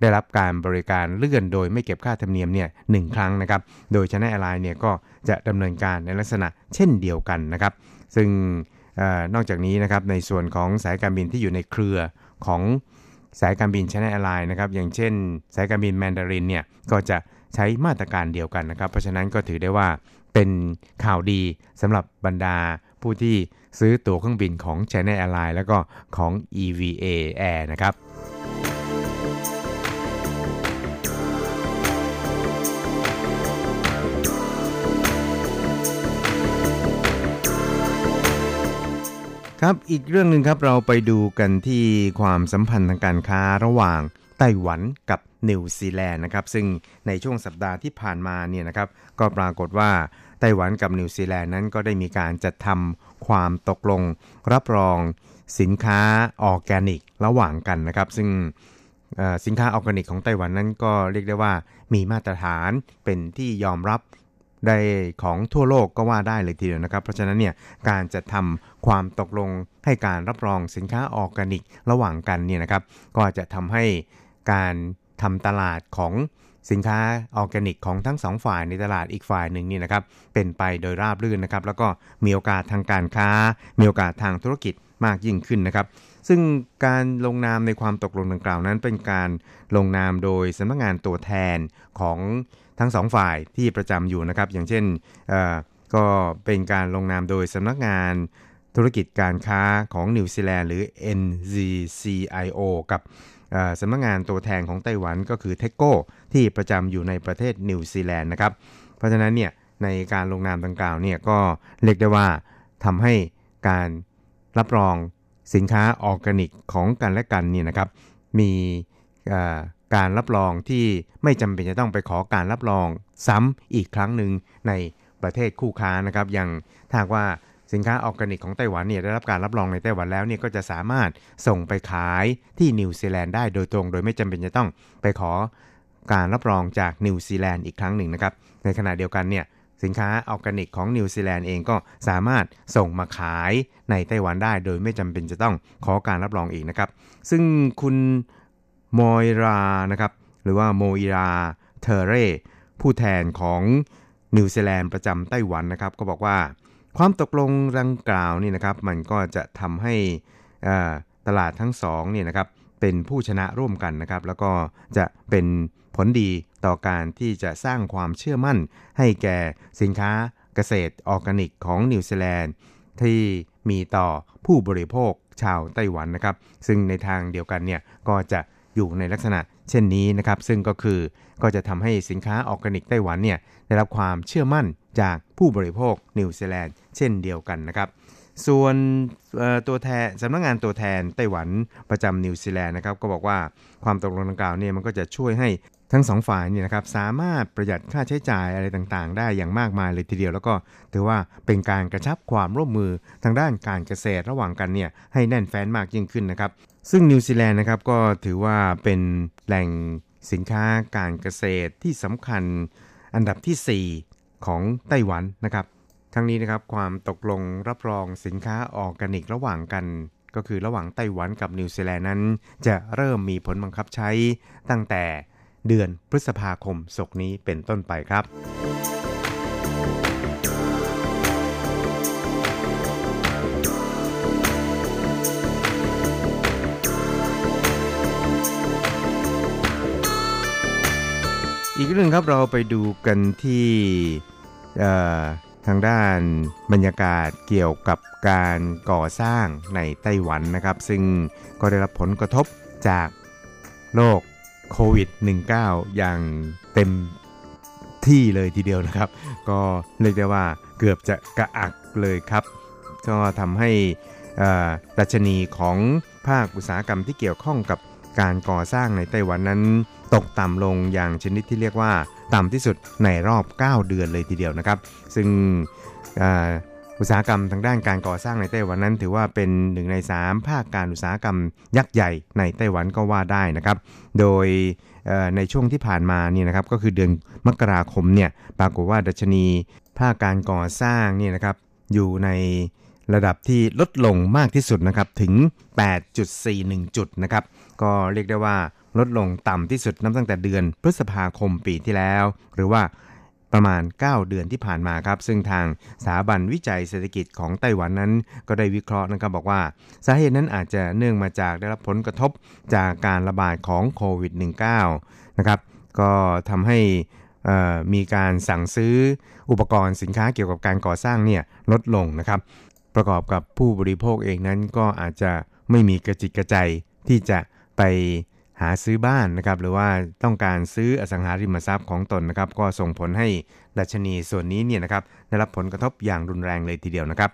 [SPEAKER 6] ได้รับการบริการเลื่อนโดยไม่เก็บค่าธรรมเนียมเนี่ยหครั้งนะครับ โดยชนะแอร์ไลน์เนี่ยก็จะดำเนินการในลักษณะเช่นเดียวกันนะครับ ซึ่งอนอกจากนี้นะครับในส่วนของสายการบินที่อยู่ในเครือของสายการบิน China Airlines นะครับ อย่างเช่น สายการบินแมนดารินเนี่ยก็จะ ใช้มาตรการเดียวกันนะครับ เพราะฉะนั้นก็ถือได้ว่าเป็นข่าวดีสำหรับบรรดาผู้ที่ซื้อตั๋วเครื่องบินของ China Airlines แล้วก็ของ EVA Air นะครับครับ อีกเรื่องหนึ่งครับเราไปดูกันที่ความสัมพันธ์ทางการค้าระหว่าง ไต้หวันกับนิวซีแลนด์นะครับซึ่งในช่วงสัปดาห์ที่ผ่านมาเนี่ยนะครับก็ปรากฏว่าไต้หวันกับนิวซีแลนด์นั้นก็ได้มีการจัดทำความตกลง รับรองสินค้าออร์แกนิกระหว่างกันนะครับ ซึ่งสินค้าออร์แกนิกของไต้หวันนั้นก็เรียกได้ว่ามีมาตรฐานเป็นที่ยอมรับได้ของทั่วโลกก็ว่าได้เลยทีเดียวนะครับ เพราะฉะนั้นเนี่ยการจะทำความตกลงให้การรับรองสินค้าออร์แกนิกระหว่างกันเนี่ยนะครับ ก็จะทำให้ การทำตลาดของสินค้าออร์แกนิกของทั้งสองฝ่ายในตลาดอีกฝ่ายหนึ่งนี่นะครับเป็นไปโดยราบรื่นนะครับ แล้วก็มีโอกาสทางการค้า มีโอกาสทางธุรกิจมากยิ่งขึ้นนะครับ ซึ่งการลงนามในความตกลงดังกล่าวนั้นเป็นการลงนามโดยสำนักงงานตัวแทนของทั้งสองฝ่ายที่ประจำอยู่นะครับ อย่างเช่นก็เป็นการลงนามโดยสำนักงานธุรกิจการค้าของนิวซีแลนด์หรือ NZCIO กับ สำนักงานตัวแทนของไต้หวันก็คือ TECO ที่ประจำอยู่ในประเทศนิวซีแลนด์นะครับ เพราะฉะนั้นเนี่ยในการลงนามดังกล่าวเนี่ยก็เรียกได้ว่าทำให้การรับรองสินค้าออร์แกนิกของกันและกันเนี่ยนะครับ มีการรับรองที่ไม่จำเป็นจะต้องไปขอการรับรองซ้ำอีกครั้งหนึ่งในประเทศคู่ค้านะครับ อย่างถ้าว่า สินค้าออร์แกนิกของไต้หวันเนี่ยได้รับการรับรองในไต้หวันแล้วเนี่ยก็จะสามารถส่งไปขายที่นิวซีแลนด์ได้โดยตรง โดยไม่จำเป็นจะต้องไปขอการรับรองจากนิวซีแลนด์อีกครั้งหนึ่งนะครับ ในขณะเดียวกันเนี่ยสินค้าออร์แกนิกของนิวซีแลนด์เองก็สามารถส่งมาขายในไต้หวันได้ โดยไม่จำเป็นจะต้องขอการรับรองอีกนะครับ ซึ่งคุณโมยรานะครับหรือว่าโมอิราเทเรผู้แทนของนิวซีแลนด์ประจำไต้หวันนะครับ ก็บอกว่า ความตกลงดังกล่าวนี่นะครับ มันก็จะทำให้ตลาดทั้งสองเนี่ยนะครับเป็นผู้ชนะร่วมกันนะครับ แล้วก็จะเป็นผลดีต่อการที่จะสร้างความเชื่อมั่น ให้แก่สินค้าเกษตรออร์แกนิกของนิวซีแลนด์ที่มีต่อผู้บริโภคชาวไต้หวันนะครับ ซึ่งในทางเดียวกันเนี่ยก็จะอยู่ในลักษณะ เช่นนี้นะครับซึ่งก็คือก็จะทำให้สินค้าออร์แกนิกไต้หวันเนี่ยได้รับความเชื่อมั่นจากผู้บริโภคนิวซีแลนด์เช่นเดียวกันนะครับส่วนตัวแทนสำนักงานตัวแทนไต้หวันประจำนิวซีแลนด์นะครับก็บอกว่าความตกลงดังกล่าวเนี่ยมันก็จะช่วยให้ทั้งสองฝ่ายเนี่ยนะครับสามารถประหยัดค่าใช้จ่ายอะไรต่างๆ ได้อย่างมากมายเลยทีเดียว แล้วก็ถือว่าเป็นการกระชับความร่วมมือทางด้านการเกษตรระหว่างกันเนี่ยให้แน่นแฟ้นมากยิ่งขึ้นนะครับ ซึ่งนิวซีแลนด์นะครับก็ถือว่าเป็นแหล่งสินค้าการเกษตรที่สำคัญอันดับที่ 4 ของไต้หวันนะครับ ทั้งนี้นะครับความตกลงรับรองสินค้าออร์แกนิกระหว่างกัน ก็คือระหว่างไต้หวันกับนิวซีแลนด์นั้น จะเริ่มมีผลบังคับใช้ตั้งแต่เดือนพฤษภาคมศกนี้เป็นต้นไปครับ อีกเรื่องครับเราไปดูกันที่ทางด้านบรรยากาศเกี่ยวกับการก่อสร้างในไต้หวันนะครับ ซึ่งก็ได้รับผลกระทบจากโรคโควิด -19 อย่างเต็มที่เลยทีเดียวนะครับ ก็เรียกได้ว่าเกือบจะกระอักเลยครับ ก็ทำให้ดัชนีของภาคอุตสาหกรรมที่เกี่ยวข้องกับการก่อสร้างในไต้หวันนั้น ตกต่ำลงอย่างชนิดที่เรียกว่าต่ำที่สุดในรอบ 9 เดือนเลยทีเดียวนะครับ ซึ่งอุตสาหกรรมทางด้านการก่อสร้างในไต้หวันนั้น ถือว่าเป็นหนึ่งใน 3 ภาคการอุตสาหกรรมยักษ์ใหญ่ในไต้หวันก็ว่าได้นะครับ โดยในช่วงที่ผ่านมานี่นะครับก็คือเดือนมกราคมเนี่ยปรากฏว่าดัชนีภาคการก่อสร้างนี่นะครับอยู่ในระดับที่ลดลงมากที่สุดนะครับถึง 8.41 จุดนะครับก็เรียกได้ว่า ลดลงต่ำที่สุดนับตั้งแต่เดือนพฤษภาคมปีที่แล้ว หรือว่าประมาณ 9 เดือนที่ผ่านมาครับ ซึ่งทางสถาบันวิจัยเศรษฐกิจของไต้หวันนั้น ก็ได้วิเคราะห์นะครับบอกว่า สาเหตุนั้นอาจจะเนื่องมาจากได้รับผลกระทบจากการระบาดของโควิด -19 นะครับก็ทำให้มีการสั่งซื้ออุปกรณ์สินค้าเกี่ยวกับการก่อสร้างเนี่ยลดลงนะครับ ประกอบกับผู้บริโภคเองนั้นก็อาจจะไม่มีกระจิตกระใจที่จะไป หาซื้อบ้านนะครับหรือว่าต้องการซื้ออสังหาริมทรัพย์ของตนนะครับ ก็ส่งผลให้ดัชนีส่วนนี้เนี่ยนะครับได้รับผลกระทบอย่างรุนแรงเลยทีเดียวนะครับ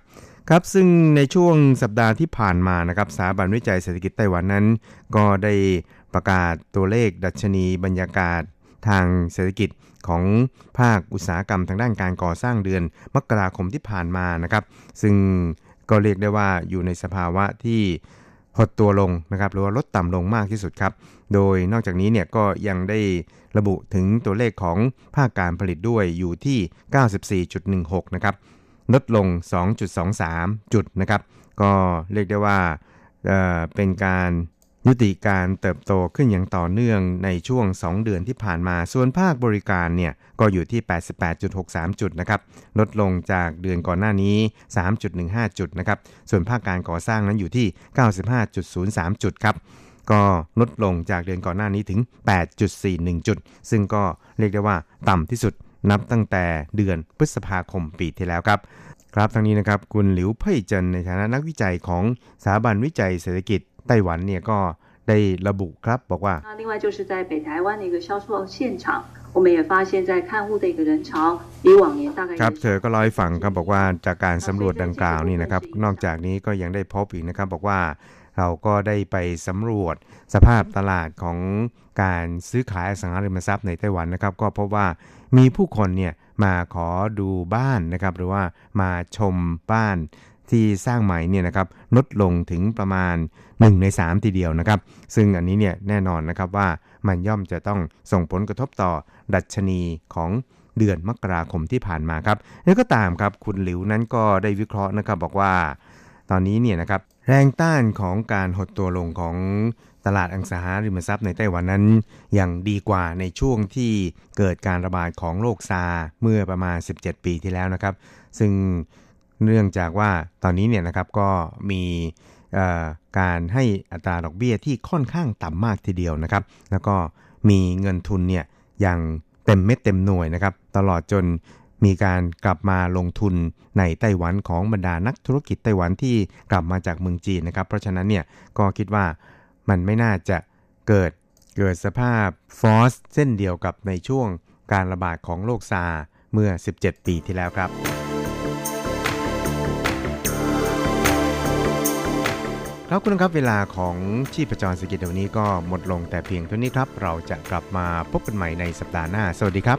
[SPEAKER 6] ครับซึ่งในช่วงสัปดาห์ที่ผ่านมานะครับสถาบันวิจัยเศรษฐกิจไต้หวันนั้น ก็ได้ประกาศตัวเลขดัชนีบรรยากาศทางเศรษฐกิจของภาคอุตสาหกรรมทางด้านการก่อสร้างเดือนมกราคมที่ผ่านมานะครับ ซึ่งก็เรียกได้ว่าอยู่ในสภาวะที่ หดตัวลงนะครับหรือว่าลดต่ำลงมากที่สุดครับ โดยนอกจากนี้เนี่ยก็ยังได้ระบุถึงตัวเลขของภาคการผลิตด้วยอยู่ที่ 94.16 นะครับ ลดลง 2.23 จุดนะครับ ก็เรียกได้ว่าเเป็นการ ยุติการเติบโตขึ้นอย่างต่อเนื่องในช่วง 2 เดือนที่ผ่านมา ส่วนภาคบริการเนี่ยก็อยู่ที่ 88.63 จุดนะครับ ลดลงจากเดือนก่อนหน้านี้ 3.15 จุดนะครับ ส่วนภาคการก่อสร้างนั้นอยู่ที่ 95.03 จุดครับ ก็ลดลงจากเดือนก่อนหน้านี้ถึง 8.41 จุด ซึ่งก็เรียกได้ว่าต่ำที่สุดนับตั้งแต่เดือนพฤษภาคมปีที่แล้วครับครับทั้งนี้นะครับคุณหลิวเพ่ยเจินในฐานะนักวิจัยของสถาบันวิจัยเศรษฐกิจ ไต้หวันเนี่ยก็ได้ระบุครับบอกว่า
[SPEAKER 7] 另外就是在北台湾的一个销售现场我们也发现在看护的一个人潮比往年大概
[SPEAKER 6] ครับเธอก็เล่าให้ฟังครับบอกว่าจากการสำรวจดังกล่าวนี่นะครับ นอกจากนี้ก็ยังได้พบอีกนะครับ บอกว่าเราก็ได้ไปสำรวจสภาพตลาดของการซื้อขายอสังหาริมทรัพย์ในไต้หวันนะครับ ก็พบว่ามีผู้คนเนี่ยมาขอดูบ้านนะครับ หรือว่ามาชมบ้าน ที่สร้างใหม่เนี่ยนะครับลดลงถึงประมาณ 1 ใน 3 ทีเดียวนะครับ ซึ่งอันนี้เนี่ยแน่นอนนะครับว่ามันย่อมจะต้องส่งผลกระทบต่อดัชนีของเดือนมกราคมที่ผ่านมาครับแล้วก็ตามครับคุณหลิวนั้นก็ได้วิเคราะห์นะครับบอกว่า ตอนนี้เนี่ยนะครับแรงต้านของการหดตัวลงของตลาดอังสาหาริมทรัพย์ในไต้หวันนั้นยังดีกว่าในช่วงที่เกิดการระบาดของโรคซาเมื่อประมาณ 17 ปีที่แล้วนะครับ ซึ่ง เนื่องจากว่าตอนนี้เนี่ยนะครับก็มีการให้อัตราดอกเบี้ยที่ค่อนข้างต่ำมากทีเดียวนะครับ แล้วก็มีเงินทุนเนี่ยอย่างเต็มเม็ดเต็มหน่วยนะครับ ตลอดจนมีการกลับมาลงทุนในไต้หวันของบรรดานักธุรกิจไต้หวันที่กลับมาจากเมืองจีนนะครับ เพราะฉะนั้นเนี่ยก็คิดว่ามันไม่น่าจะเกิดเกิดสภาพฟอสเส้นเดียวกับในช่วงการระบาดของโรคซาเมื่อ 17 ปีที่แล้วครับ ครับคุณครับเวลาของชีพจรสกิจวันนี้ก็หมดลงแต่เพียงเท่านี้ครับ เราจะกลับมาพบกันใหม่ในสัปดาห์หน้า สวัสดีครับ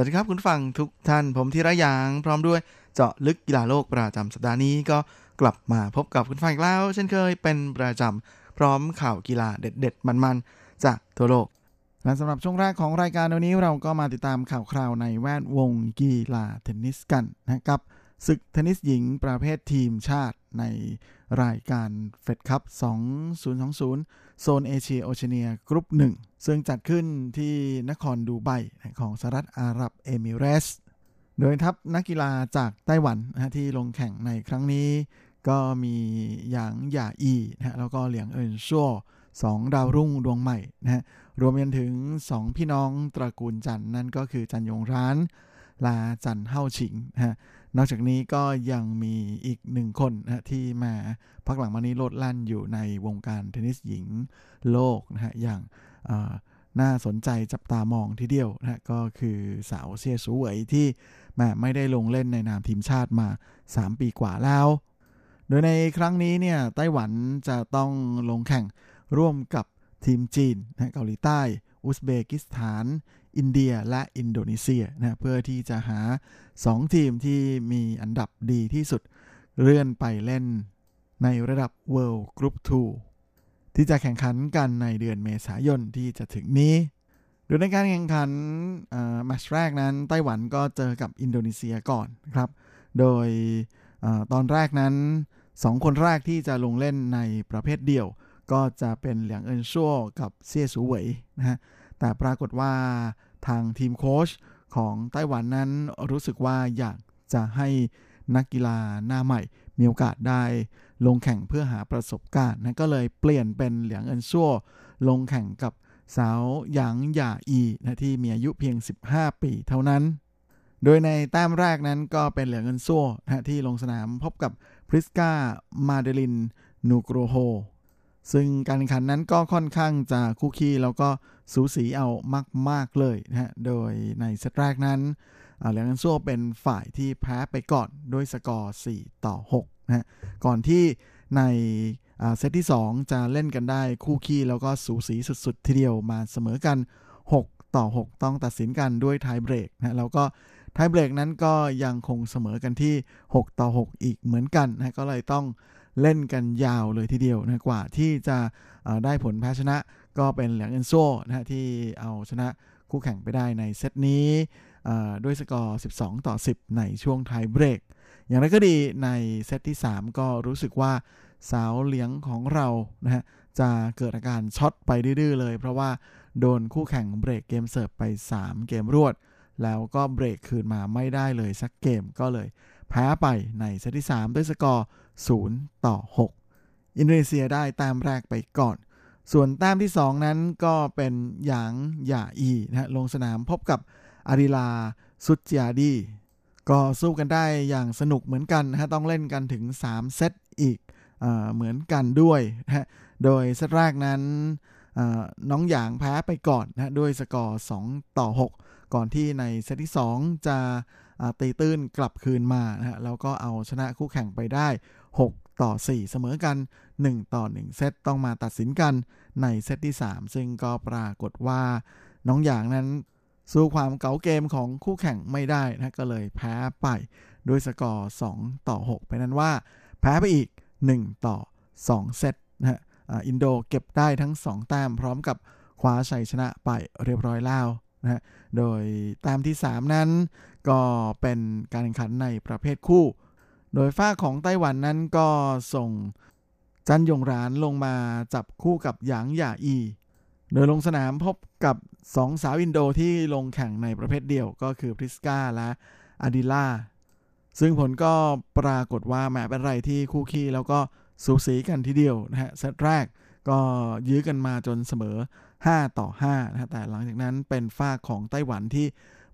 [SPEAKER 8] วัสดีครับคุณฟังทุกท่านผมธีระยางพร้อมด้วยเจาะลึกกีฬาโลกประจำสัปดาห์นี้ก็กลับมาพบกับคุณฟังอีกแล้ว เช่นเคยเป็นประจำพร้อมข่าวกีฬาเด็ด ๆ มันๆ จากทั่วโลก และสำหรับช่วงแรกของรายการวันนี้เราก็มาติดตามข่าวคราวในแวดวงกีฬาเทนนิสกันนะครับศึกเทนนิสหญิงประเภททีมชาติในรายการเฟดคัพ2020 โซนเอเชียโอเชียเนียกรุ๊ปหนึ่งซึ่งจัดขึ้นที่นครดูไบของสหรัฐอาหรับเอมิเรส โดยทัพนักกีฬาจากไต้หวันนะที่ลงแข่งในครั้งนี้ ก็มีหยางหย่าอีนะแล้วก็เหลียงเอินชั่วสองดาวรุ่งดวงใหม่นะฮะรวมกันถึง2พี่น้องตระกูลจันนั่นก็คือจันยงร้าน และจันเฮาฉิงนะฮะ นอกจากนี้ก็ยังมีอีกหนึ่งคนนะที่มาพักหลังมานี้โลดลั่นอยู่ในวงการเทนนิสหญิงโลกนะฮะอย่างน่าสนใจจับตามองทีเดียวนะก็คือสาวเซียสูเวยที่แม่ไม่ได้ลงเล่นในนามทีมชาติมา 3 ปีกว่าแล้ว โดยในครั้งนี้เนี่ยไต้หวันจะต้องลงแข่งร่วมกับทีมจีนนะเกาหลีใต้ อุซเบกิสถาน อินเดียและอินโดนีเซียนะเพื่อที่จะหา 2 ทีมที่มีอันดับดีที่สุด เลื่อนไปเล่นในระดับ World Group 2 ที่จะแข่งขันกันในเดือนเมษายนที่จะถึงนี้โดยในการแข่งขันแมตช์แรกนั้น ไต้หวันก็เจอกับอินโดนีเซียก่อนครับ โดยอตอนแรกนั้น 2 คนแรกที่จะลงเล่นในประเภทเดี่ยว ก็จะเป็นเหลียงเอินชั่วกับเซี่ยสูเหวยนะฮะแต่ปรากฏว่า ทางทีมโค้ชของไต้หวันนั้นรู้สึกว่าอยากจะให้นักกีฬาหน้าใหม่ มีโอกาสได้ลงแข่งเพื่อหาประสบการณ์นะก็เลยเปลี่ยนเป็นเหลียงเอินชั่วลงแข่งกับสาวหยางหย่าอีนะที่มีอายุเพียง 15 ปีเท่านั้น โดยในแต้มแรกนั้นก็เป็นเหลียงเอินชั่วนะที่ลงสนามพบกับพริสกามาเดลิน นูโกรโฮ ซึ่งการแข่งขันนั้นก็ค่อนข้างจะคู่ขี้แล้วก็สูสีเอามาก ๆ เลยนะฮะ โดยในเซตแรกนั้นเหลียงอินซั่วเป็นฝ่ายที่แพ้ไปก่อนด้วยสกอร์ 4 ต่อ6นะฮะ ก่อนที่ในเซตที่ 2 จะเล่นกันได้คู่ขี้แล้วก็สูสีสุด ๆ ทีเดียวมาเสมอกัน 6 ต่อ 6 ต้องตัดสินกันด้วยไทเบรกนะแล้วก็ไทเบรกนั้นก็ยังคงเสมอกันที่ 6 ต่อ 6 อีกเหมือนกันนะก็เลยต้อง เล่นกันยาวเลยทีเดียวนะกว่าที่จะได้ผลแพ้ชนะก็เป็นเหลียงเอนโซนะที่เอาชนะคู่แข่งไปได้ในเซตนี้ด้วยสกอร์ 12 ต่อ 10 ในช่วงไทเบรก อย่างไรก็ดีในเซตที่ 3 ก็รู้สึกว่าสาวเหลียงของเรานะฮะจะเกิดอาการช็อตไปดื้อๆ เลย เพราะว่าโดนคู่แข่งเบรกเกมเสิร์ฟไป 3 เกมรวด แล้วก็เบรกคืนมาไม่ได้เลยสักเกมก็เลยแพ้ไปในเซตที่ 3 ด้วยสกอร์ 0 ต่อ 6 อินโดนีเซียได้แต้มแรกไปก่อน ส่วนแต้มที่ 2 นั้นก็เป็นหยางหย่าอีนะฮะลงสนามพบกับอาริลาซุจยาดี ก็สู้กันได้อย่างสนุกเหมือนกันนะฮะต้องเล่นกันถึง 3 เซตอีกเอเหมือนกันด้วยนะฮะโดยเซตแรกนั้นน้องหยางแพ้ไปก่อนนะด้วยสกอร์ 2 ต่อ 6 ก่อนที่ในเซตที่ 2 จะตีตื้นกลับคืนมานะฮะแล้วก็เอาชนะคู่แข่งไปได้ 6 ต่อ 4 เสมอกัน 1 ต่อ 1 เซตต้องมาตัดสินกันในเซตที่ 3 ซึ่งก็ปรากฏว่าน้องอย่างนั้นสู้ความเก๋าเกมของคู่แข่งไม่ได้นะก็เลยแพ้ไปด้วยสกอร์ 2 ต่อ 6 ไปนั้นว่า แพ้ไปอีก 1 ต่อ 2 เซตนะฮะอินโดเก็บได้ทั้ง 2 แต้มพร้อมกับคว้าชัยชนะไปเรียบร้อยแล้วนะฮะโดยแต้มที่ 3 นั้น ก็เป็นการแข่งขันในประเภทคู่ โดยฝ้าของไต้หวันนั้นก็ส่งจันยงรานลงมาจับคู่กับหยางหย่าอี โดยลงสนามพบกับสองสาวอินโดที่ลงแข่งในประเภทเดียวก็คือพริสกาและอาดิล่า ซึ่งผลก็ปรากฏว่าแมตช์เป็นอะไรที่คู่คี่แล้วก็สูสีกันทีเดียวนะฮะเซตแรกก็ยื้อกันมาจนเสมอ 5 ต่อ5นะฮะแต่หลังจากนั้นเป็นฝั่งของไต้หวันที่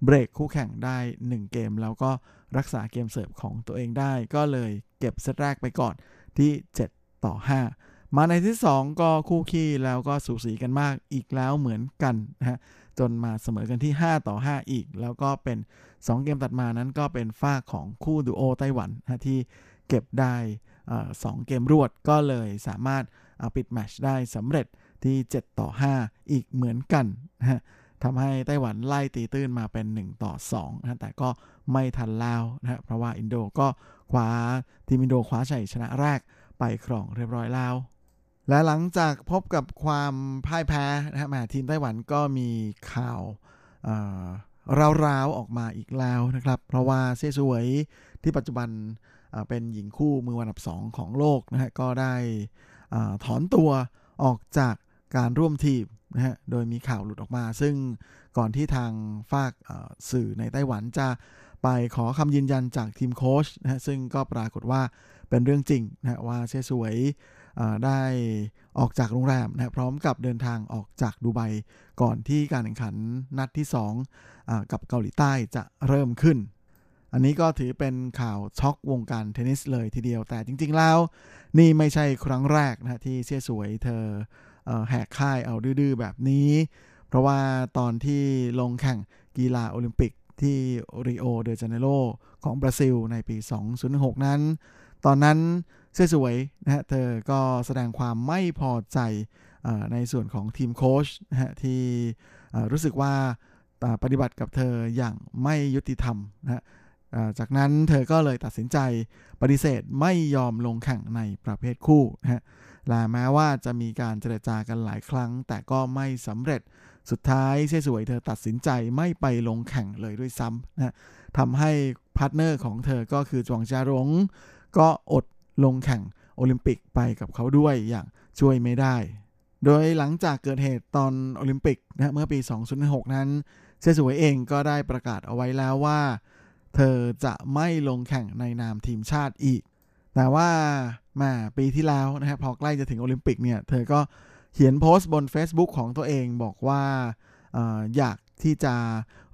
[SPEAKER 8] เบรกคู่แข่งได้ 1 เกม แล้วก็รักษาเกมเสิร์ฟของตัวเองได้ ก็เลยเก็บเซตแรกไปก่อนที่ 7 ต่อ 5 มาในเซตที่ 2 ก็คู่คี่แล้วก็สูสีกันมากอีกแล้วเหมือนกันนะฮะจนมาเสมอกันที่ 5 ต่อ 5 อีก แล้วก็เป็น 2 เกมตัดมานั้นก็เป็นฝ้าของคู่ดูโอไต้หวันนะที่เก็บได้สองเกมรวดก็เลยสามารถปิดแมชได้สำเร็จที่ 7 ต่อ 5 อีกเหมือนกันนะฮะ ทำให้ไต้หวันไล่ตีตื้นมาเป็น 1 ต่อ2นะแต่ก็ไม่ทันแล้วนะเพราะว่าอินโดก็คว้าทีมอินโดคว้าชัยชนะแรกไปครองเรียบร้อยแล้ว และหลังจากพบกับความพ่ายแพ้นะฮะทีมไต้หวันก็มีข่าวราวๆออกมาอีกแล้วนะครับ เพราะว่าเซี่ยสวยที่ปัจจุบันเป็นหญิงคู่มือวันดับ2ของโลกนะฮะก็ได้ถอนตัวออกจากการร่วมทีม นะฮะ โดยมีข่าวหลุดออกมา ซึ่งก่อนที่ทางฝากสื่อในไต้หวันจะไปขอคำยืนยันจากทีมโค้ชนะฮะ ซึ่งก็ปรากฏว่าเป็นเรื่องจริงนะะว่าเชสวยได้ออกจากโรงแรมนะพร้อมกับเดินทางออกจากดูไบก่อนที่การแข่งขันนัดที่2กับเกาหลีใต้จะเริ่มขึ้น อันนี้ก็ถือเป็นข่าวช็อกวงการเทนนิสเลยทีเดียวแต่จริง ๆ แล้ว นี่ไม่ใช่ครั้งแรกนะที่เสียสวยเธอ แหกค่ายเอาดื้อแบบนี้ เพราะว่าตอนที่ลงแข่งกีฬาโอลิมปิกที่ริโอเดจาเนโรของบราซิลในปี 2006 นั้น ตอนนั้นเสื้อสวยนะฮะเธอก็แสดงความไม่พอใจในส่วนของทีมโค้ชนะฮะที่รู้สึกว่าปฏิบัติกับเธออย่างไม่ยุติธรรมนะฮะจากนั้นเธอก็เลยตัดสินใจปฏิเสธไม่ยอมลงแข่งในประเภทคู่นะฮะ และแม้ว่าจะมีการเจรจากันหลายครั้ง แต่ก็ไม่สำเร็จสุดท้ายเซสวยเธอตัดสินใจไม่ไปลงแข่งเลยด้วยซ้ำนะทำให้พาร์ทเนอร์ของเธอก็คือจวงจารง ก็อดลงแข่งโอลิมปิกไปกับเขาด้วยอย่างช่วยไม่ได้ โดยหลังจากเกิดเหตุตอนโอลิมปิกนะเมื่อปี 2006 นั้นเชสวยเองก็ได้ประกาศเอาไว้แล้วว่า เธอจะไม่ลงแข่งในนามทีมชาติอีก แต่ว่า มาปีที่แล้วนะฮะพอใกล้จะถึงโอลิมปิกเนี่ย เธอก็เขียนโพสต์บน Facebook ของตัวเองบอกว่าออยากที่จะ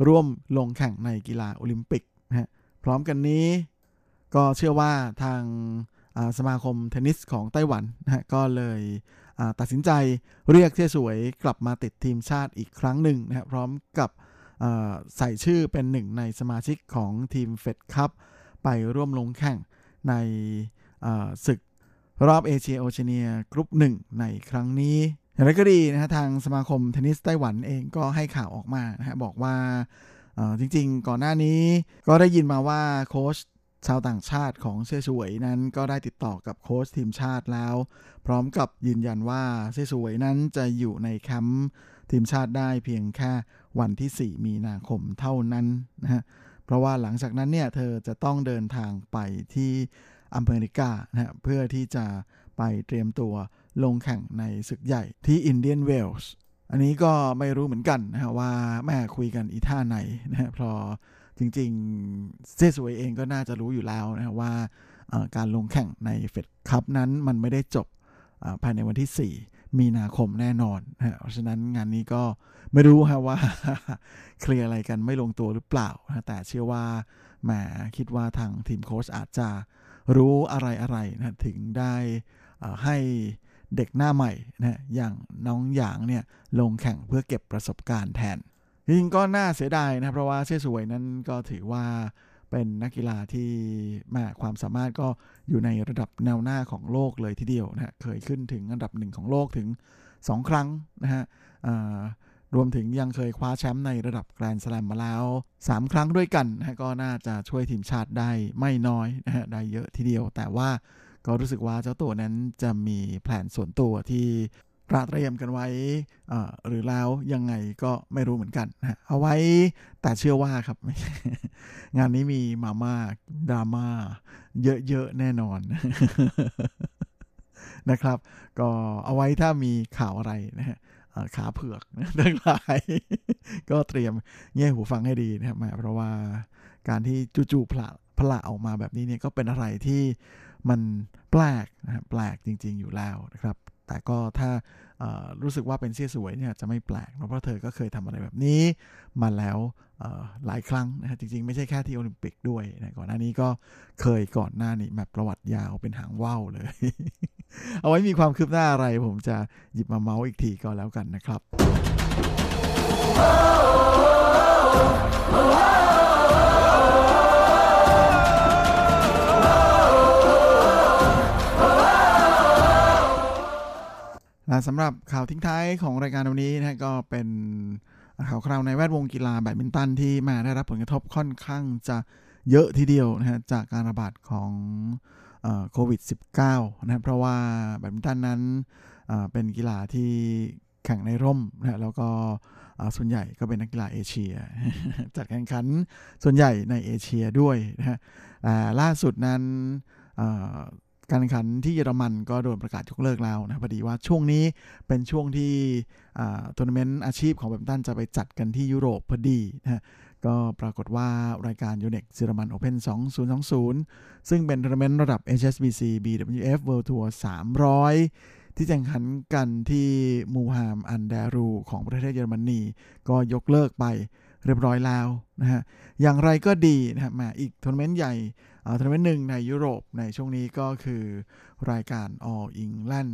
[SPEAKER 8] ร่วมลงแข่งในกีฬาโอลิมปิกนะฮะพร้อมกันนี้ก็เชื่อว่าทางสมาคมเทนนิสของไต้หวันนะฮะก็เลยตัดสินใจเรียกเที่ยสวยกลับมาติดทีมชาติอีกครั้งหนึ่งนะฮะพร้อมกับใส่ชื่อเป็นหนึ่งในสมาชิกของทีมเฟดคัพไปร่วมลงแข่งในศึก รอบเอเชียโอเชียเนียกรุ๊ปหนึ่งในครั้งนี้อย่างไรก็ดีนะฮะทางสมาคมเทนนิสไต้หวันเองก็ให้ข่าวออกมานะฮะบอกว่าจริงๆ ก่อนหน้านี้ก็ได้ยินมาว่าโค้ชชาวต่างชาติของเซสวยนั้นก็ได้ติดต่อกับโค้ชทีมชาติแล้ว พร้อมกับยืนยันว่าเซสวยนั้นจะอยู่ในแคมป์ทีมชาติได้เพียงแค่วันที่ 4 มีนาคมเท่านั้นนะฮะเพราะว่าหลังจากนั้นเนี่ยเธอจะต้องเดินทางไปที่ อเมริกานะเพื่อที่จะไปเตรียมตัวลงแข่งในศึกใหญ่ที่อินเดียนเวลส์อันนี้ก็ไม่รู้เหมือนกันนะฮะว่าแม่คุยกันอีท่าไหนนะฮะพอจริงๆเซสวยเองก็น่าจะรู้อยู่แล้วนะว่าการลงแข่งในเฟดคัพนั้นมันไม่ได้จบภายในวันที่ 4 มีนาคมแน่นอนนะเพราะฉะนั้นงานนี้ก็ไม่รู้ฮะว่าเคลียร์อะไรกันไม่ลงตัวหรือเปล่านะแต่เชื่อว่าแหมคิดว่าทางทีมโค้ชอาจจะ รู้อะไรอะไรนะถึงได้ให้เด็กหน้าใหม่นะอย่างน้องหยางเนี่ยลงแข่งเพื่อเก็บประสบการณ์แทนจริงก็น่าเสียดายนะเพราะว่าเชสวยนั้นก็ถือว่าเป็นนักกีฬาที่มาความสามารถก็อยู่ในระดับแนวหน้าของโลกเลยทีเดียวนะเคยขึ้นถึงอันดับหนึ่งของโลกถึง 2 ครั้งนะฮะ รวมถึงยังเคยคว้าแชมป์ในระดับแกรนด์สแลมมาแล้ว 3 ครั้งด้วยกันนะก็น่าจะช่วยทีมชาติได้ไม่น้อยนะฮะได้เยอะทีเดียว แต่ว่าก็รู้สึกว่าเจ้าตัวนั้นจะมีแผนส่วนตัวที่ตระเตรียมกันไว้หรือแล้วยังไงก็ไม่รู้เหมือนกันนะเอาไว้แต่เชื่อว่าครับ งานนี้มีมาม่าดราม่าเยอะ ๆ แน่นอนนะครับ ก็เอาไว้ถ้ามีข่าวอะไรนะฮะ ขาเผือกทั้งหลายก็เตรียมเงี่ยหูฟังให้ดีนะครับเพราะว่าการที่จู่ๆพละพละออกมาแบบนี้เนี่ยก็เป็นอะไรที่มันแปลกนะแปลกจริง ๆอยู่แล้วนะครับ แต่ก็ถ้ารู้สึกว่าเป็นเสี้ยสวยเนี่ยจะไม่แปลกเพราะเธอก็เคยทำอะไรแบบนี้มาแล้ว หลายครั้งนะจริงๆ ไม่ใช่แค่ที่โอลิมปิกด้วยนะก่อนหน้านี้ก็เคยก่อนหน้านี้แบบประวัติยาวเป็นหางว่าวเลย เอาไว้มีความคืบหน้าอะไร ผมจะหยิบมาเมาส์อีกทีก็แล้วกันนะครับสำหรับข่าวทิ้งท้ายของรายการวันนี้นะก็เป็น ข่าวคราวในแวดวงกีฬาแบดมินตันที่มาได้รับผลกระทบค่อนข้างจะเยอะทีเดียวนะฮะจากการระบาดของโควิด -19 นะเพราะว่าแบดมินตันนั้นเป็นกีฬาที่แข่งในร่มนะแล้วก็ส่วนใหญ่ก็เป็นนักกีฬาเอเชีย จัดแข่งขันส่วนใหญ่ในเอเชียด้วยนะฮะล่าสุดนั้น การแข่งขันที่เยอรมันก็โดนประกาศยกเลิกแล้วนะพอดีว่าช่วงนี้เป็นช่วงที่ทัวร์นาเมนต์อาชีพของแบดมินตันจะไปจัดกันที่ยุโรปพอดีนะก็ปรากฏว่ารายการ YONEX German Open 2020 ซึ่งเป็นทัวร์นาเมนต์ระดับ HSBC BWF World Tour 300 ที่แข่งขันกันที่ Mülheim an der Ruhr ของประเทศเยอรมนีก็ยกเลิกไปเรียบร้อยแล้วนะฮะ อย่างไรก็ดีนะฮะมาอีกทัวร์นาเมนต์ใหญ่ ทัวร์นาเมนต์หนึ่งในยุโรปในช่วงนี้ก็คือรายการ All England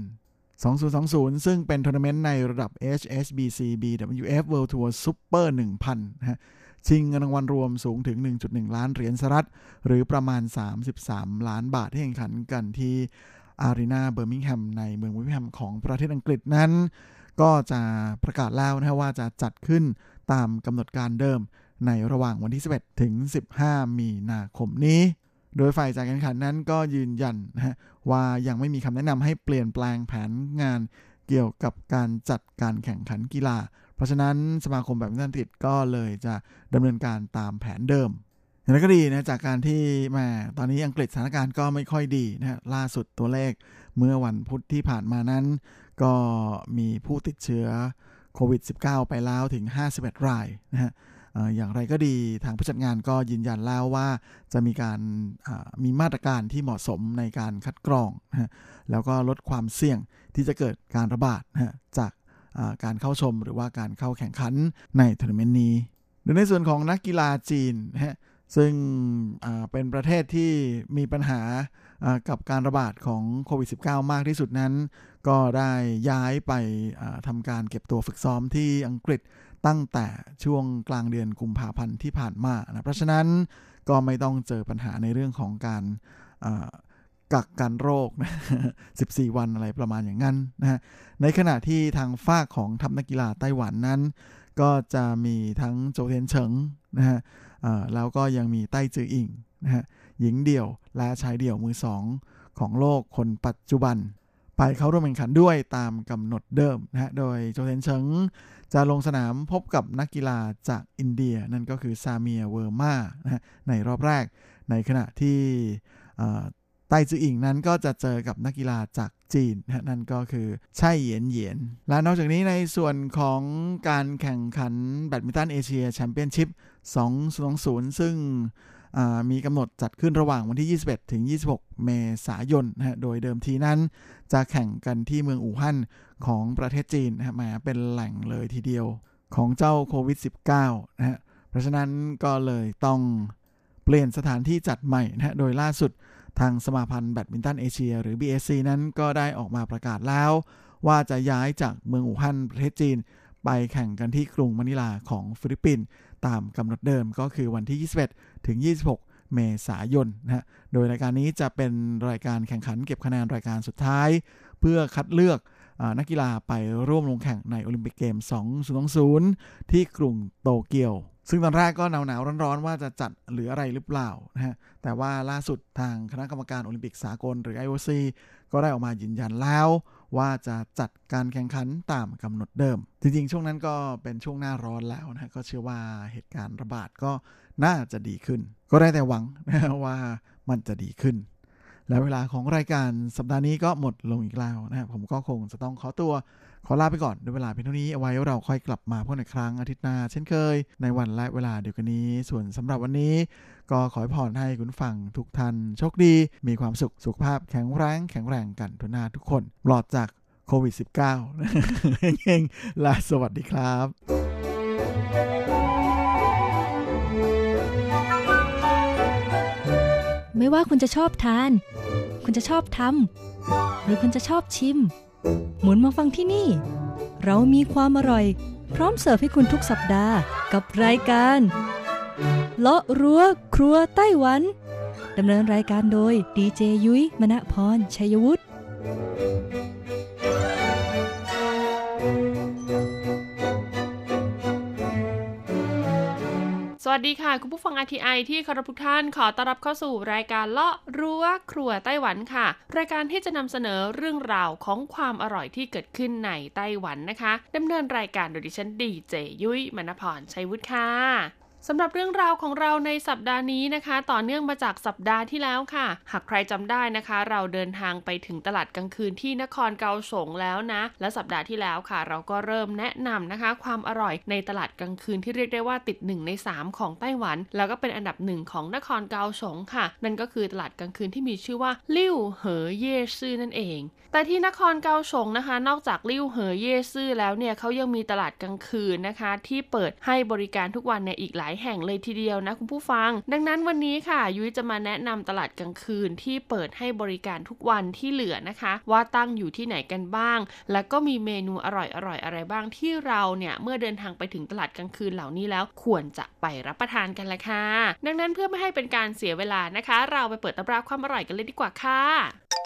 [SPEAKER 8] 2020 ซึ่งเป็นทัวร์นาเมนต์ในระดับ HSBC BWF World Tour Super 1000 นะฮะชิงเงินรางวัลรวมสูงถึง 1.1 ล้านเหรียญสหรัฐ หรือประมาณ 33 ล้านบาทที่แข่งขันกันที่ Arena Birmingham ในเมืองเบอร์มิงแฮมของประเทศอังกฤษนั้น ก็จะประกาศแล้วนะว่าจะจัดขึ้นตามกำหนดการเดิมในระหว่างวันที่ 11 ถึง 15 มีนาคมนี้ โดยฝ่ายจัดการแข่งขันนั้นก็ยืนยันนะฮะว่ายังไม่มีคำแนะนำให้เปลี่ยนแปลงแผนงานเกี่ยวกับการจัดการแข่งขันกีฬา เพราะฉะนั้นสมาคมแบบมินตันติดก็เลยจะดำเนินการตามแผนเดิมอย่างไรก็ดีนะจากการที่แม่ตอนนี้อังกฤษสถานการณ์ก็ไม่ค่อยดีนะฮะล่าสุดตัวเลขเมื่อวันพุธที่ผ่านมานั้น ก็มีผู้ติดเชื้อโควิด -19 ไปแล้วถึง 51 รายนะฮะ อย่างไรก็ดีทางผู้จัดงานก็ยืนยันแล้วว่าจะมีการมีมาตรการที่เหมาะสมในการคัดกรองนะแล้วก็ลดความเสี่ยงที่จะเกิดการระบาดนะจากการเข้าชมหรือว่าการเข้าแข่งขันในทัวร์นาเมนต์นี้โดยในส่วนของนักกีฬาจีนนะซึ่งเป็นประเทศที่มีปัญหากับการระบาดของโควิด -19 มากที่สุดนั้น ก็ได้ย้ายไปทำการเก็บตัวฝึกซ้อมที่อังกฤษ ตั้งแต่ช่วงกลางเดือนกุมภาพันธ์ที่ผ่านมานะเพราะฉะนั้นก็ไม่ต้องเจอปัญหาในเรื่องของการกักกันโรคนะ14 วันอะไรประมาณอย่างนั้นนะฮะ ในขณะที่ทางฝ้าของทัพนักกีฬาไต้หวันนั้น ก็จะมีทั้งโจเทนเฉิงนะฮะแล้วก็ยังมีไต้จืออิงนะฮะหญิงเดี่ยวและชายเดี่ยวมือสองของโลกคนปัจจุบัน ไปเข้าร่วมแข่งขันด้วยตามกำหนดเดิมนะฮะ โดยโจเทนเฉิงจะลงสนามพบกับนักกีฬาจากอินเดีย นั่นก็คือซาเมียเวอร์มานะฮะในรอบแรก ในขณะที่ไต้จืออิงนั้นก็จะเจอกับนักกีฬาจากจีนนะนั่นก็คือไช่เหยียนเหยียน และนอกจากนี้ในส่วนของการแข่งขัน Badminton Asia Championships 2020 ซึ่ง มีกำหนดจัดขึ้นระหว่างวันที่ 21 ถึง 26 เมษายนนะฮะโดยเดิมทีนั้นจะแข่งกันที่เมืองอู่ฮั่นของประเทศจีนนะฮะมาเป็นแหล่งเลยทีเดียวของเจ้าโควิด -19 นะฮะเพราะฉะนั้นก็เลยต้องเปลี่ยนสถานที่จัดใหม่นะฮะโดยล่าสุดทางสมาพันธ์แบดมินตันเอเชีย หรือ BAC นั้นก็ได้ออกมาประกาศแล้ว ว่าจะย้ายจากเมืองอู่ฮั่นประเทศจีน ไปแข่งกันที่กรุงมะนิลาของฟิลิปปินส์ตามกำหนดเดิมก็คือวันที่ 21 ถึง 26 เมษายนนะฮะโดยรายการนี้จะเป็นรายการแข่งขันเก็บคะแนนรายการสุดท้าย เพื่อคัดเลือกนักกีฬาไปร่วมลงแข่งในโอลิมปิกเกม 2020 ที่กรุงโตเกียว ซึ่งตอนแรกก็หนาวหนาวร้อนๆ ว่าจะจัดหรืออะไรหรือเปล่านะฮะ แต่ว่าล่าสุดทางคณะกรรมการโอลิมปิกสากลหรือ IOC ก็ได้ออกมายืนยันแล้ว ว่าจะจัดการแข่งขันตามกำหนดเดิม จริงๆ ช่วงนั้นก็เป็นช่วงหน้าร้อนแล้วนะก็เชื่อว่าเหตุการณ์ระบาดก็น่าจะดีขึ้น ก็ได้แต่หวังว่ามันจะดีขึ้น และเวลาของรายการสัปดาห์นี้ก็หมดลงอีกแล้วนะครับผมก็คงจะต้องขอตัว ขอลาไปก่อนด้วยเวลาเพียงเท่านี้เอาไว้เราค่อยกลับมาพบในครั้งอาทิตย์หน้า เช่นเคย ในวันและเวลาเดียวกันนี้ ส่วนสำหรับวันนี้ ก็ขอพรให้คุณฟังทุกท่านโชคดี มีความสุขสุขภาพแข็งแรงแข็งแรงกันทุกหน้าทุกคนปลอดจากโควิด -19 เองลาสวัสดีครับ
[SPEAKER 9] ไม่ว่าคุณจะชอบทาน คุณจะชอบทำ หรือคุณจะชอบชิม หมุนมาฟังที่นี่ เรามีความอร่อย พร้อมเสิร์ฟให้คุณทุกสัปดาห์กับรายการเลาะรั้วครัวไต้หวันดำเนินรายการโดยดีเจยุ้ยมณพรชัยวุฒิ
[SPEAKER 2] วัสดีค่ะ คุณผู้ฟัง RTI ที่คารพทุกท่านขอต้อนรับเข้าสู่รายการเลาะรั้วครัวไต้หวันค่ะ รายการที่จะนำเสนอเรื่องราวของความอร่อยที่เกิดขึ้นในไต้หวันนะคะดำเนินรายการโดยดิฉันดีเจยุ้ยมณพรชัยวุฒิค่ะ สำหรับเรื่องราวของเราในสัปดาห์นี้นะคะ ต่อเนื่องมาจากสัปดาห์ที่แล้วค่ะ หากใครจำได้นะคะ เราเดินทางไปถึงตลาดกลางคืนที่นครเกาสงแล้วนะ และสัปดาห์ที่แล้วค่ะ เราก็เริ่มแนะนำนะคะ ความอร่อยในตลาดกลางคืนที่เรียกได้ว่าติด 1 ใน 3 ของไต้หวัน แล้วก็เป็นอันดับหนึ่งของนครเกาสงค่ะ นั่นก็คือตลาดกลางคืนที่มีชื่อว่า ลิ่วเหอเย่ซื่อนั่นเอง แต่ที่นครเกาสงนะคะ นอกจากลิ่วเหอเยซื่อแล้วเนี่ยเขายังมีตลาดกลางคืนนะคะ ที่เปิดให้บริการทุกวันในอีกหลายแห่งเลยทีเดียวนะคุณผู้ฟัง ดังนั้นวันนี้ค่ะ ยุ้ยจะมาแนะนำตลาดกลางคืนที่เปิดให้บริการทุกวันที่เหลือนะคะ ว่าตั้งอยู่ที่ไหนกันบ้าง แล้วก็มีเมนูอร่อยอร่อยอะไรบ้างที่เราเนี่ยเมื่อเดินทางไปถึงตลาดกลางคืนเหล่านี้แล้วควรจะไปรับประทานกันละค่ะดังนั้นเพื่อไม่ให้เป็นการเสียเวลานะคะ เราไปเปิดตำราความอร่อยกันเลยดีกว่าค่ะ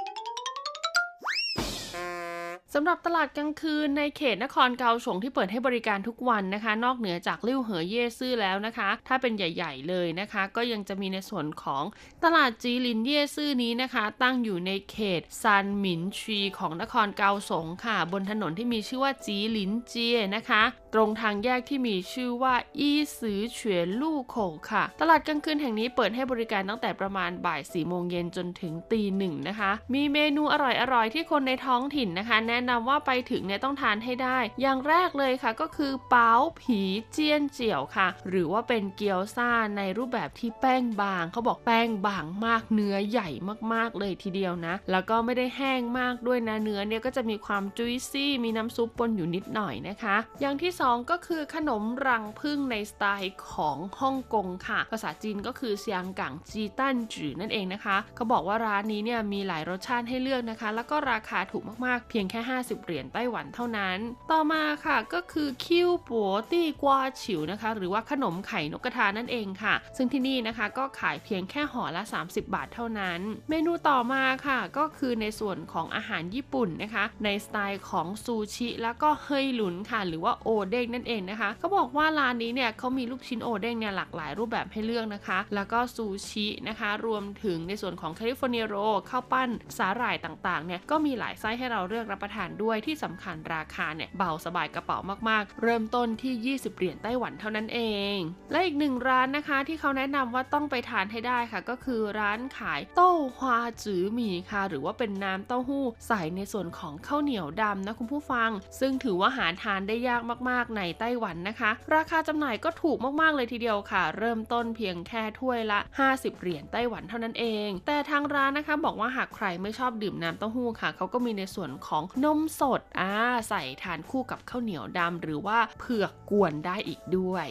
[SPEAKER 2] สำหรับตลาดกลางคืนในเขตนครเกาสงที่เปิดให้บริการทุกวันนะคะ นอกเหนือจากลิ่วเหอเย่ซื่อแล้วนะคะ ถ้าเป็นใหญ่ ๆ เลยนะคะ ก็ยังจะมีในส่วนของตลาดจีลินเย่ซื่อนี้นะคะ ตั้งอยู่ในเขตซันหมินชีของนครเกาสงค่ะ บนถนนที่มีชื่อว่าจีลินเจียนะคะ ตรงทางแยกที่มีชื่อว่าอีซือเฉวนลู่โขค่ะ ตลาดกลางคืนแห่งนี้เปิดให้บริการตั้งแต่ประมาณบ่ายสี่โมงเย็นจนถึงตีหนึ่งนะคะ มีเมนูอร่อยๆที่คนในท้องถิ่นนะคะแนะนำว่าไปถึงเนี่ยต้องทานให้ได้ อย่างแรกเลยค่ะก็คือเปาผีเจียนเจียวค่ะ หรือว่าเป็นเกี๊ยวซ่าในรูปแบบที่แป้งบาง เขาบอกแป้งบางมากเนื้อใหญ่มากๆเลยทีเดียวนะ แล้วก็ไม่ได้แห้งมากด้วยนะเนื้อเนี่ยก็จะมีความจุยซี่มีน้ำซุปปนอยู่นิดหน่อยนะคะ อย่างที่สองก็คือขนมรังพึ่งในสไตล์ของฮ่องกงค่ะ ภาษาจีนก็คือเซียงกังจีตันจือนั่นเองนะคะ เขาบอกว่าร้านนี้เนี่ยมีหลายรสชาติให้เลือกนะคะ แล้วก็ราคาถูกมากๆ เพียงแค่50 เหรียญไต้หวันเท่านั้น ต่อมาค่ะก็คือคิวปัวตี้กวาฉิวนะคะ หรือว่าขนมไข่นกกระทานั่นเองค่ะ ซึ่งที่นี่นะคะก็ขายเพียงแค่ห่อละ 30 บาทเท่านั้น เมนูต่อมาค่ะก็คือในส่วนของอาหารญี่ปุ่นนะคะ ในสไตล์ของซูชิแล้วก็เฮยหลุนค่ะ หรือว่าโอเด้งนั่นเองนะคะเขาบอกว่าร้านนี้เนี่ยเขามีลูกชิ้นโอเด้งเนี่ยหลากหลายรูปแบบให้เลือกนะคะ แล้วก็ซูชินะคะ รวมถึงในส่วนของแคลิฟอร์เนียโรข้าวปั้นสาหร่ายต่างๆเนี่ยก็มีหลายไส้ให้เราเลือกรับประทานด้วยที่สำคัญราคาเนี่ยเบาสบายกระเป๋ามากๆ เริ่มต้นที่ 20 เหรียญไต้หวันเท่านั้นเอง และอีกหนึ่งร้านนะคะที่เขาแนะนำว่าต้องไปทานให้ได้ค่ะ ก็คือร้านขายเต้าฮวาจือหมี่ค่ะ หรือว่าเป็นน้ำเต้าหู้ใส่ในส่วนของข้าวเหนียวดำนะคุณผู้ฟัง ซึ่งถือว่าหาทานได้ยากมากๆในไต้หวันนะคะ ราคาจำหน่ายก็ถูกมากๆเลยทีเดียวค่ะ เริ่มต้นเพียงแค่ถ้วยละ 50 เหรียญไต้หวันเท่านั้นเอง แต่ทางร้านนะคะบอกว่าหากใครไม่ชอบดื่มน้ำเต้าหู้ค่ะเขาก็มีในส่วนของนมสดอ่าใส่ทานคู่กับข้าวเหนียวดำหรือว่าเผือกกวนได้อีกด้วย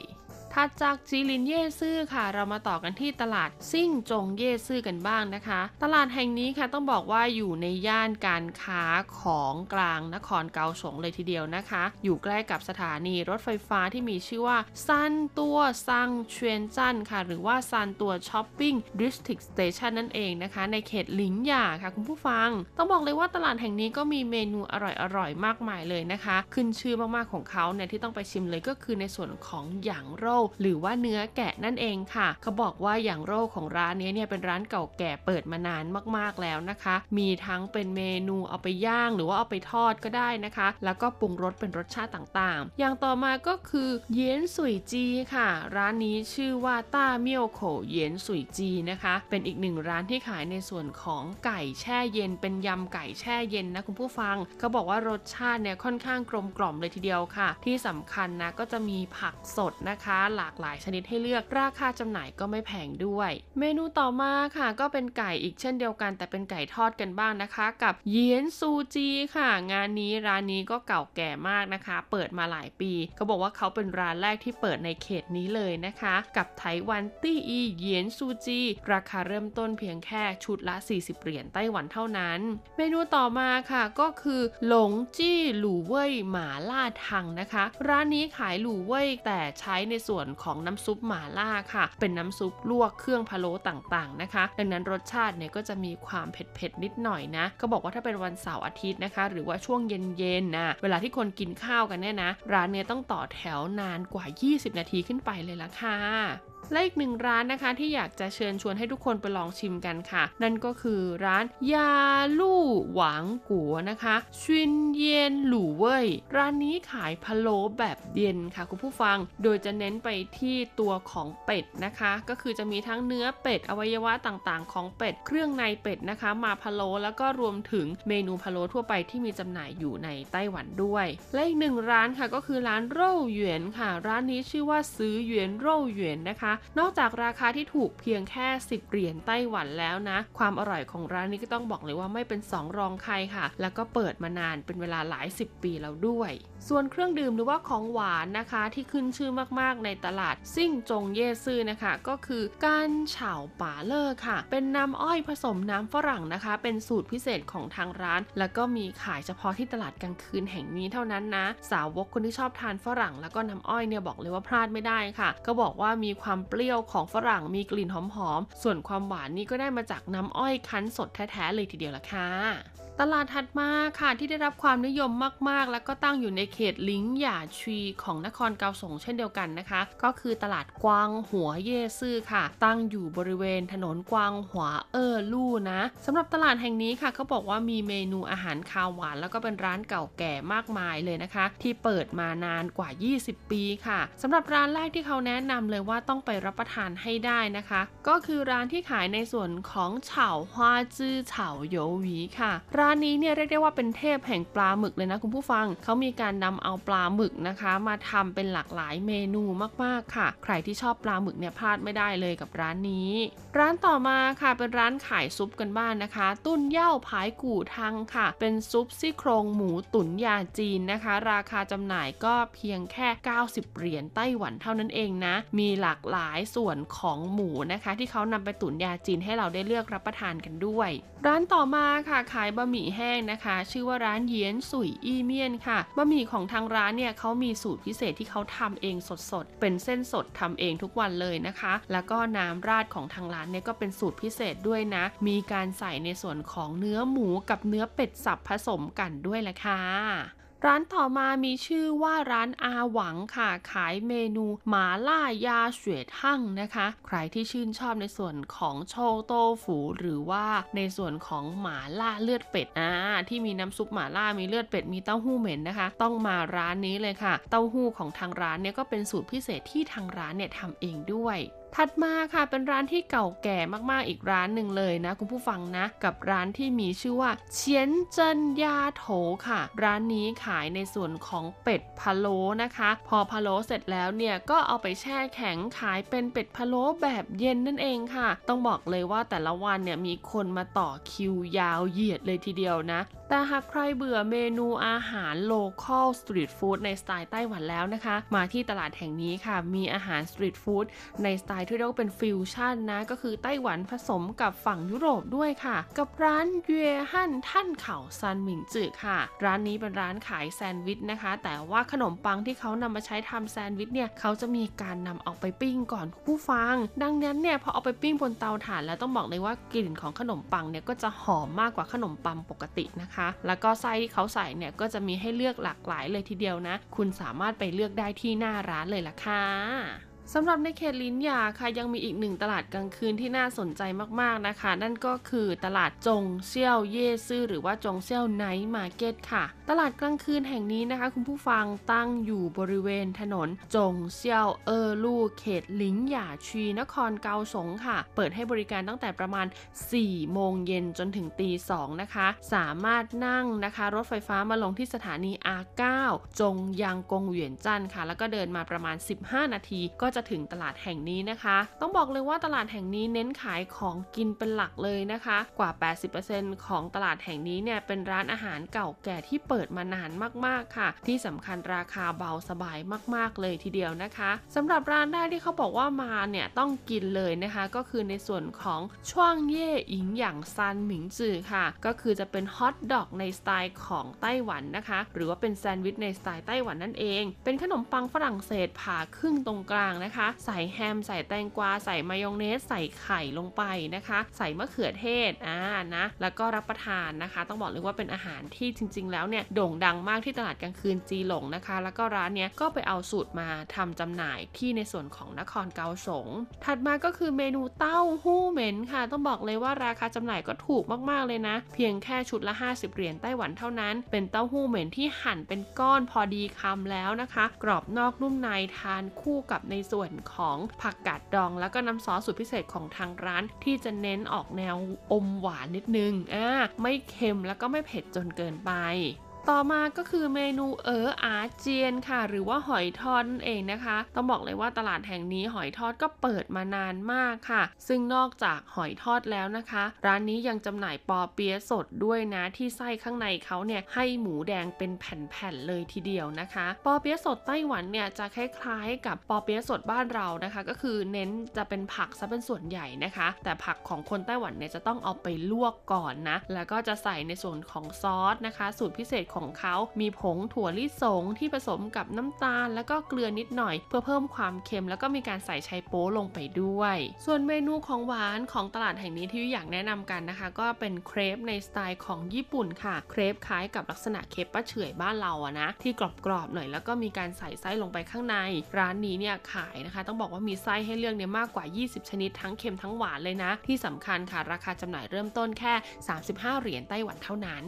[SPEAKER 2] ถัดจากจีลินเย่ซื่อค่ะ เรามาต่อกันที่ตลาดซิ่งจงเย่ซื่อกันบ้างนะคะ ตลาดแห่งนี้ค่ะต้องบอกว่าอยู่ในย่านการค้าของกลางนครเกาสงเลยทีเดียวนะคะ อยู่ใกล้กับสถานีรถไฟฟ้าที่มีชื่อว่า三多商圈站ค่ะ หรือว่าซันตัว Shopping District Station นั่นเองนะคะ ในเขตหลิงหย่าค่ะคุณผู้ฟัง ต้องบอกเลยว่าตลาดแห่งนี้ก็มีเมนูอร่อยๆมากมายเลยนะคะ ขึ้นชื่อมากๆของเขาเนี่ยที่ต้องไปชิมเลยก็คือในส่วนของ羊肉 หรือว่าเนื้อแกะนั่นเองค่ะ เขาบอกว่า羊肉 ของร้านนี้เนี่ยเป็นร้านเก่าแก่เปิดมานานมากๆแล้วนะคะ มีทั้งเป็นเมนูเอาไปย่าง หรือว่าเอาไปทอดก็ได้นะคะ แล้วก็ปรุงรสเป็นรสชาติต่างๆ อย่างต่อมาก็คือ鹽水雞ค่ะ ร้านนี้ชื่อว่าต้าเมี่ยวโขเย็นสุยจีนะคะ เป็นอีกหนึ่งร้านที่ขายในส่วนของไก่แช่เย็น เป็นยำไก่แช่เย็นนะคุณผู้ฟัง เขาบอกว่ารสชาติเนี่ยค่อนข้างกลมกล่อมเลยทีเดียวค่ะ ที่สำคัญนะก็จะมีผักสดนะคะหลากหลายชนิดให้เลือกราคาจำหน่ายก็ไม่แพงด้วย เมนูต่อมาค่ะ ก็เป็นไก่อีกเช่นเดียวกัน แต่เป็นไก่ทอดกันบ้างนะคะ กับเยียนซูจีค่ะ งานนี้ร้านนี้ก็เก่าแก่มากนะคะ เปิดมาหลายปีเขาบอกว่าเขาเป็นร้านแรกที่เปิดในเขตนี้เลยนะคะ กับไต้หวันตี้อีเยียนซูจีราคาเริ่มต้นเพียงแค่ชุดละ 40 เหรียญไต้หวันเท่านั้น เมนูต่อมาค่ะก็คือหลงจี้หลู่เว่ยหมาล่าทังนะคะ ร้านนี้ขายหลู่เว่ยแต่ใช้ในส่วนของน้ำซุปหมาล่าค่ะ เป็นน้ำซุปลวกเครื่องพะโล้ต่างๆนะคะ ดังนั้นรสชาติเนี่ยก็จะมีความเผ็ดๆนิดหน่อยนะ ก็บอกว่าถ้าเป็นวันเสาร์อาทิตย์นะคะ หรือว่าช่วงเย็นๆนะเวลาที่คนกินข้าวกันเนี่ยนะ ร้านเนี่ยต้องต่อแถวนานกว่า 20 นาทีขึ้นไปเลยละค่ะ และอีกหนึ่งร้านนะคะที่อยากจะเชิญชวนให้ทุกคนไปลองชิมกันค่ะ นั่นก็คือร้านยาลู่หวางกัวนะคะชินเย็นหลู่เว่ยร้านนี้ขายพะโล้แบบเย็นค่ะคุณผู้ฟัง โดยจะเน้นไปที่ตัวของเป็ดนะคะ ก็คือจะมีทั้งเนื้อเป็ดอวัยวะต่างๆ ของเป็ดเครื่องในเป็ดนะคะ มาพะโล้แล้วก็รวมถึงเมนูพะโล้ทั่วไปที่มีจำหน่ายอยู่ในไต้หวันด้วย และอีกหนึ่งร้านค่ะก็คือร้านโร่หยวนค่ะ ร้านนี้ชื่อว่าซื้อหยวนโร่หยวนนะคะนอกจากราคาที่ถูกเพียงแค่ 10 เหรียญไต้หวันแล้วนะ ความอร่อยของร้านนี้ก็ต้องบอกเลยว่าไม่เป็นสองรองใครค่ะ แล้วก็เปิดมานานเป็นเวลาหลาย 10 ปีแล้วด้วย ส่วนเครื่องดื่มหรือว่าของหวานนะคะที่ขึ้นชื่อมากๆในตลาดซิ่งจงเย่ซื่อนะคะ ก็คือการเฉาป่าเลอร์ค่ะ เป็นน้ำอ้อยผสมน้ำฝรั่งนะคะ เป็นสูตรพิเศษของทางร้าน แล้วก็มีขายเฉพาะที่ตลาดกลางคืนแห่งนี้เท่านั้นนะ สาวกคนที่ชอบทานฝรั่ง แล้วก็น้ำอ้อยเนี่ยบอกเลยว่าพลาดไม่ได้ค่ะ ก็บอกว่ามีความเปรี้ยวของฝรั่งมีกลิ่นหอมๆ ส่วนความหวานนี่ก็ได้มาจากน้ำอ้อยคั้นสดแท้ๆเลยทีเดียวละค่ะ ตลาดถัดมาค่ะที่ได้รับความนิยมมากๆ แล้วก็ตั้งอยู่ในเขตลิงหย่าชีของนครเกาสงเช่นเดียวกันนะคะ ก็คือตลาดกวางหัวเย่ซื่อค่ะ ตั้งอยู่บริเวณถนนกวางหัวเออลู่นะสำหรับตลาดแห่งนี้ค่ะเขาบอกว่ามีเมนูอาหารคาวหวาน แล้วก็เป็นร้านเก่าแก่มากมายเลยนะคะ ที่เปิดมานานกว่า 20 ปีค่ะสำหรับร้านแรกที่เขาแนะนำเลยว่าต้องไปรับประทานให้ได้นะคะ ก็คือร้านที่ขายในส่วนของเฉาฮวาจื้อเฉาโยหวีค่ะร้านานนี้เนี่ยเรียกได้ว่าเป็นเทพแห่งปลาหมึกเลยนะคุณผู้ฟัง เขามีการนำเอาปลาหมึกนะคะ มาทำเป็นหลากหลายเมนูมากๆค่ะ ใครที่ชอบปลาหมึกเนี่ยพลาดไม่ได้เลยกับร้านนี้ ร้านต่อมาค่ะเป็นร้านขายซุปกันบ้านนะคะ ตุ้นเย่าผายกู่ทังค่ะ เป็นซุปซี่โครงหมูตุ๋นยาจีนนะคะ ราคาจำหน่ายก็เพียงแค่ 90 เหรียญไต้หวันเท่านั้นเองนะ มีหลากหลายส่วนของหมูนะคะ ที่เขานำไปตุ๋นยาจีนให้เราได้เลือกรับประทานกันด้วย ร้านต่อมาค่ะขายบะหมี่แห้งนะคะ ชื่อว่าร้านเยียนสุยอี้เมียนค่ะบะหมี่ของทางร้านเนี่ยเขามีสูตรพิเศษที่เขาทำเองสดๆ เป็นเส้นสดทำเองทุกวันเลยนะคะ แล้วก็น้ำราดของทางร้านเนี่ยก็เป็นสูตรพิเศษด้วยนะ มีการใส่ในส่วนของเนื้อหมูกับเนื้อเป็ดสับผสมกันด้วยแหละค่ะ ร้านต่อมามีชื่อว่าร้านอาหวังค่ะ ขายเมนูหมาล่ายาเสวยทั่งนะคะ ใครที่ชื่นชอบในส่วนของโชโตฝูหรือว่าในส่วนของหมาล่าเลือดเป็ดอ่าที่มีน้ำซุปหมาล่ามีเลือดเป็ดมีเต้าหู้เหม็นนะคะ ต้องมาร้านนี้เลยค่ะ เต้าหู้ของทางร้านเนี่ยก็เป็นสูตรพิเศษที่ทางร้านเนี่ยทำเองด้วย ถัดมาค่ะเป็นร้านที่เก่าแก่มากๆอีกร้านหนึ่งเลยนะ คุณผู้ฟังนะ กับร้านที่มีชื่อว่าเฉียนเจินยาโถค่ะ ร้านนี้ขายในส่วนของเป็ดพะโล้นะคะ พอพะโล้เสร็จแล้วเนี่ยก็เอาไปแช่แข็งขายเป็นเป็ดพะโล้แบบเย็นนั่นเองค่ะ ต้องบอกเลยว่าแต่ละวันเนี่ยมีคนมาต่อคิวยาวเหยียดเลยทีเดียวนะ แต่หากใครเบื่อเมนูอาหาร local street food ในสไตล์ไต้หวันแล้วนะคะ มาที่ตลาดแห่งนี้ค่ะ มีอาหาร street food ในสไตล์ที่เรียกว่าเป็นฟิวชั่นนะ ก็คือไต้หวันผสมกับฝั่งยุโรปด้วยค่ะ กับร้านเยฮั่นท่านเข่าซันหมิงจือค่ะ ร้านนี้เป็นร้านขายแซนด์วิชนะคะ แต่ว่าขนมปังที่เขานำมาใช้ทำแซนด์วิชเนี่ยเขาจะมีการนำออกไปปิ้งก่อนผู้ฟัง ดังนั้นเนี่ยพอเอาไปปิ้งบนเตาถ่านแล้วต้องบอกเลยว่ากลิ่นของขนมปังเนี่ยก็จะหอมมากกว่าขนมปังปกตินะคะแล้วก็ไส้ที่เขาใส่เนี่ยก็จะมีให้เลือกหลากหลายเลยทีเดียวนะ คุณสามารถไปเลือกได้ที่หน้าร้านเลยล่ะค่ะ สำหรับในเขตลิ้นยาค่ะยังมีอีกหนึ่งตลาดกลางคืนที่น่าสนใจมากๆนะคะ นั่นก็คือตลาดจงเซี่ยวเย่ซื่อหรือว่าจงเซี่ยว Night Market ค่ะ ตลาดกลางคืนแห่งนี้นะคะ คุณผู้ฟังตั้งอยู่บริเวณถนนจงเซี่ยวเออลู่เขตลินหยาชีนครเกาสงค่ะ เปิดให้บริการตั้งแต่ประมาณ 4 โมงเย็นจนถึงตี2นะคะ สามารถนั่งนะคะ รถไฟฟ้ามาลงที่สถานี R9 จงยางกงเหวียนจันค่ะ แล้วก็เดินมาประมาณ 15 นาทีก็จะถึงตลาดแห่งนี้นะคะ ต้องบอกเลยว่าตลาดแห่งนี้เน้นขายของกินเป็นหลักเลยนะคะ กว่า 80%ของตลาดแห่งนี้เนี่ยเป็นร้านอาหารเก่าแก่ที่เปิดมานานมากๆค่ะ ที่สำคัญราคาเบาสบายมากๆเลยทีเดียวนะคะสำหรับร้านแรกที่เขาบอกว่ามาเนี่ยต้องกินเลยนะคะ ก็คือในส่วนของช่วงเย่อิงหยางซันหมิงจือค่ะ ก็คือจะเป็นฮอทดอกในสไตล์ของไต้หวันนะคะ หรือว่าเป็นแซนด์วิชในสไตล์ไต้หวันนั่นเอง เป็นขนมปังฝรั่งเศสผ่าครึ่งตรงกลางนะคะ ใส่แฮม ใส่แตงกวา ใส่มายองเนส ใส่ไข่ลงไปนะคะ ใส่มะเขือเทศอ่านะ แล้วก็รับประทานนะคะ ต้องบอกเลยว่าเป็นอาหารที่จริง ๆ แล้วเนี่ยโด่งดังมากที่ตลาดกลางคืนจีหลงนะคะ แล้วก็ร้านเนี้ยก็ไปเอาสูตรมาทำจำหน่ายที่ในส่วนของนครเกาสง ถัดมาก็คือเมนูเต้าหู้เหม็นค่ะ ต้องบอกเลยว่าราคาจำหน่ายก็ถูกมากๆเลยนะ เพียงแค่ชุดละ 50 เหรียญไต้หวันเท่านั้น เป็นเต้าหู้เหม็นที่หั่นเป็นก้อนพอดีคำแล้วนะคะ กรอบนอกนุ่มในทานคู่กับในส่วนของผักกาดดอง แล้วก็น้ำซอสสูตรพิเศษของทางร้าน ที่จะเน้นออกแนวอมหวานนิดนึงอ่าไม่เค็มแล้วก็ไม่เผ็ดจนเกินไป ต่อมาก็คือเมนูเอออาเจียนค่ะ หรือว่าหอยทอดนั่นเองนะคะ ต้องบอกเลยว่าตลาดแห่งนี้หอยทอดก็เปิดมานานมากค่ะ ซึ่งนอกจากหอยทอดแล้วนะคะ ร้านนี้ยังจำหน่ายปอเปี๊ยะสดด้วยนะ ที่ไส้ข้างในเขาเนี่ยให้หมูแดงเป็นแผ่นๆเลยทีเดียวนะคะ ปอเปี๊ยะสดไต้หวันเนี่ยจะคล้ายๆ กับปอเปี๊ยะสดบ้านเรานะคะ ก็คือเน้นจะเป็นผักซะเป็นส่วนใหญ่นะคะ แต่ผักของคนไต้หวันเนี่ยจะต้องเอาไปลวกก่อนนะแล้วก็จะใส่ในส่วนของซอสนะคะ สูตรพิเศษของเขา มีผงถั่วลิสงที่ผสมกับน้ำตาล แล้วก็เกลือนิดหน่อย เพื่อเพิ่มความเค็ม แล้วก็มีการใส่ไชโป๊ลงไปด้วย ส่วนเมนูของหวานของตลาดแห่งนี้ที่อยากแนะนำกันนะคะ ก็เป็นเครปในสไตล์ของญี่ปุ่นค่ะ เครปคล้ายกับลักษณะเคปป้าเฉยบ้านเราอะนะ ที่กรอบๆหน่อยแล้วก็มีการใส่ไส้ลงไปข้างใน ร้านนี้เนี่ยขายนะคะ ต้องบอกว่ามีไส้ให้เลือกเนี่ยมากกว่า 20 ชนิดทั้งเค็มทั้งหวานเลยนะ ที่สำคัญค่ะราคาจำหน่ายเริ่มต้นแค่ 35 เหรียญไต้หวันเท่านั้น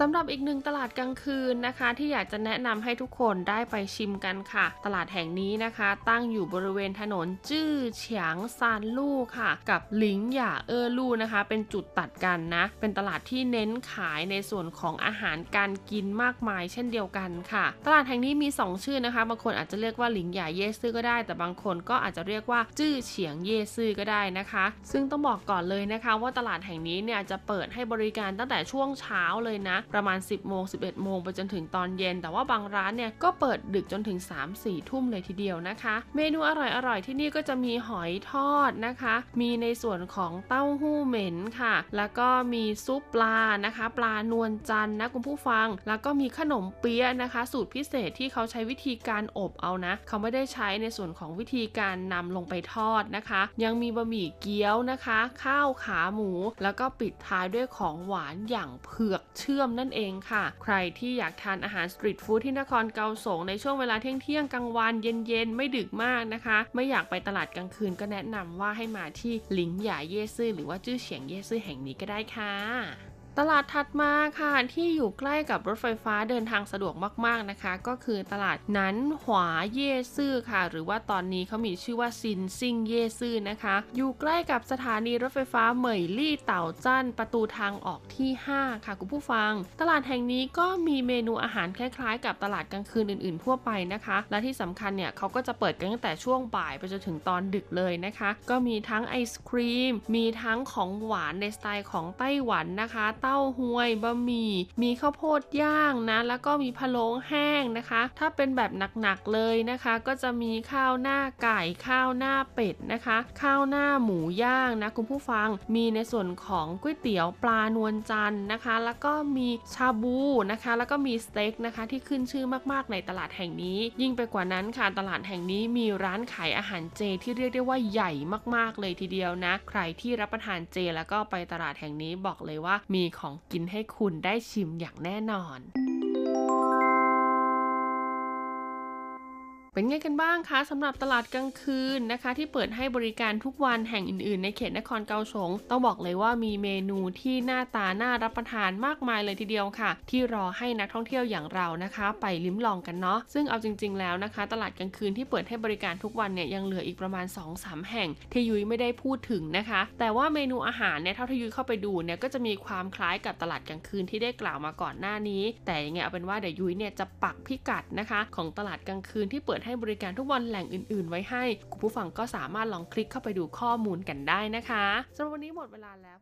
[SPEAKER 2] สำหรับอีกหนึ่งตลาดกลางคืนนะคะ ที่อยากจะแนะนำให้ทุกคนได้ไปชิมกันค่ะ ตลาดแห่งนี้นะคะ ตั้งอยู่บริเวณถนนจื้อเฉียงซานลู่ค่ะ กับหลิงหย่าเออลู่นะคะ เป็นจุดตัดกันนะ เป็นตลาดที่เน้นขายในส่วนของอาหารการกินมากมาย เช่นเดียวกันค่ะ ตลาดแห่งนี้มี 2 ชื่อนะคะ บางคนอาจจะเรียกว่าหลิงหย่าเยซื่อก็ได้ แต่บางคนก็อาจจะเรียกว่าจื้อเฉียงเยซื่อก็ได้นะคะ ซึ่งต้องบอกก่อนเลยนะคะ ว่าตลาดแห่งนี้เนี่ยจะเปิดให้บริการตั้งแต่ช่วงเช้าเลยนะ ประมาณ 10โมง11โมงไปจนถึงตอนเย็น แต่ว่าบางร้านเนี่ยก็เปิดดึกจนถึง 3-4 ทุ่มเลยทีเดียวนะคะ เมนูอร่อยๆที่นี่ก็จะมีหอยทอดนะคะ มีในส่วนของเต้าหู้เหม็นค่ะ แล้วก็มีซุปปลานะคะ ปลานวลจันทร์นะคุณผู้ฟัง แล้วก็มีขนมเปี๊ยะนะคะ สูตรพิเศษที่เขาใช้วิธีการอบเอานะ เขาไม่ได้ใช้ในส่วนของวิธีการนำลงไปทอดนะคะ ยังมีบะหมี่เกี๊ยวนะคะ ข้าวขาหมู แล้วก็ปิดท้ายด้วยของหวานอย่างเผือกเชื่อมนั่นเองค่ะ ใครที่อยากทานอาหารสตรีทฟู้ดที่นครเกาสงในช่วงเวลาเที่ยงเที่ยงกลางวันเย็นๆ ไม่ดึกมากนะคะ ไม่อยากไปตลาดกลางคืนก็แนะนำว่าให้มาที่หลิงหยาเย่ซื่อหรือว่าจื้อเฉียงเย่ซื่อแห่งนี้ก็ได้ค่ะ ตลาดถัดมาค่ะที่อยู่ใกล้กับรถไฟฟ้าเดินทางสะดวกมากๆนะคะ ก็คือตลาดนั้นหวาเย่ซื่อค่ะ หรือว่าตอนนี้เขามีชื่อว่าซินซิงเย่ซื่อนะคะ อยู่ใกล้กับสถานีรถไฟฟ้าเหมยลี่เต่าจั่นประตูทางออกที่ 5 ค่ะคุณผู้ฟัง ตลาดแห่งนี้ก็มีเมนูอาหารคล้ายๆ กับตลาดกลางคืนอื่นๆ ทั่วไปนะคะ และที่สำคัญเนี่ยเขาก็จะเปิดกันตั้งแต่ช่วงบ่ายไปจนถึงตอนดึกเลยนะคะ ก็มีทั้งไอศครีมมีทั้งของหวานในสไตล์ของไต้หวันนะคะเต้าหวยบะหมี่ มีข้าวโพดย่างนะ แล้วก็มีพะโล้แห้งนะคะ ถ้าเป็นแบบหนักๆเลยนะคะ ก็จะมีข้าวหน้าไก่ข้าวหน้าเป็ดนะคะ ข้าวหน้าหมูย่างนะคุณผู้ฟัง มีในส่วนของก๋วยเตี๋ยวปลานวลจันทร์นะคะ แล้วก็มีชาบูนะคะ แล้วก็มีสเต็กนะคะที่ขึ้นชื่อมากๆในตลาดแห่งนี้ ยิ่งไปกว่านั้นค่ะตลาดแห่งนี้มีร้านขายอาหารเจที่เรียกได้ว่าใหญ่มากๆเลยทีเดียวนะ ใครที่รับประทานเจแล้วก็ไปตลาดแห่งนี้บอกเลยว่ามีของกินให้คุณได้ชิมอย่างแน่นอน เป็นไงกันบ้างคะสำหรับตลาดกลางคืนนะคะ ที่เปิดให้บริการทุกวันแห่งอื่นๆ ในเขตนครเกาสงต้องบอกเลยว่ามีเมนูที่หน้าตาน่ารับประทานมากมายเลยทีเดียวค่ะ ที่รอให้นักท่องเที่ยวอย่างเรานะคะ ไปลิ้มลองกันเนาะซึ่งเอาจริง ๆ แล้วนะคะ ตลาดกลางคืนที่เปิดให้บริการทุกวันเนี่ยยังเหลืออีกประมาณ 2-3 แห่ง ที่ยุ้ยไม่ได้พูดถึงนะคะ แต่ว่าเมนูอาหารเนี่ยเท่าที่ยุ้ยเข้าไปดูเนี่ยก็จะมีความคล้ายกับตลาดกลางคืนที่ได้กล่าวมาก่อนหน้านี้ แต่ยังไงเอาเป็นว่าเดี๋ยวยุ้ยเนี่ยจะปักพิกัดนะคะ ของตลาดกลางคืนที่เปิดให้บริการทุกวันแหล่งอื่น ๆ ไว้ให้ คุณผู้ฟังก็สามารถลองคลิกเข้าไปดูข้อมูลกันได้นะคะสำหรับวันนี้หมดเวลาแล้ว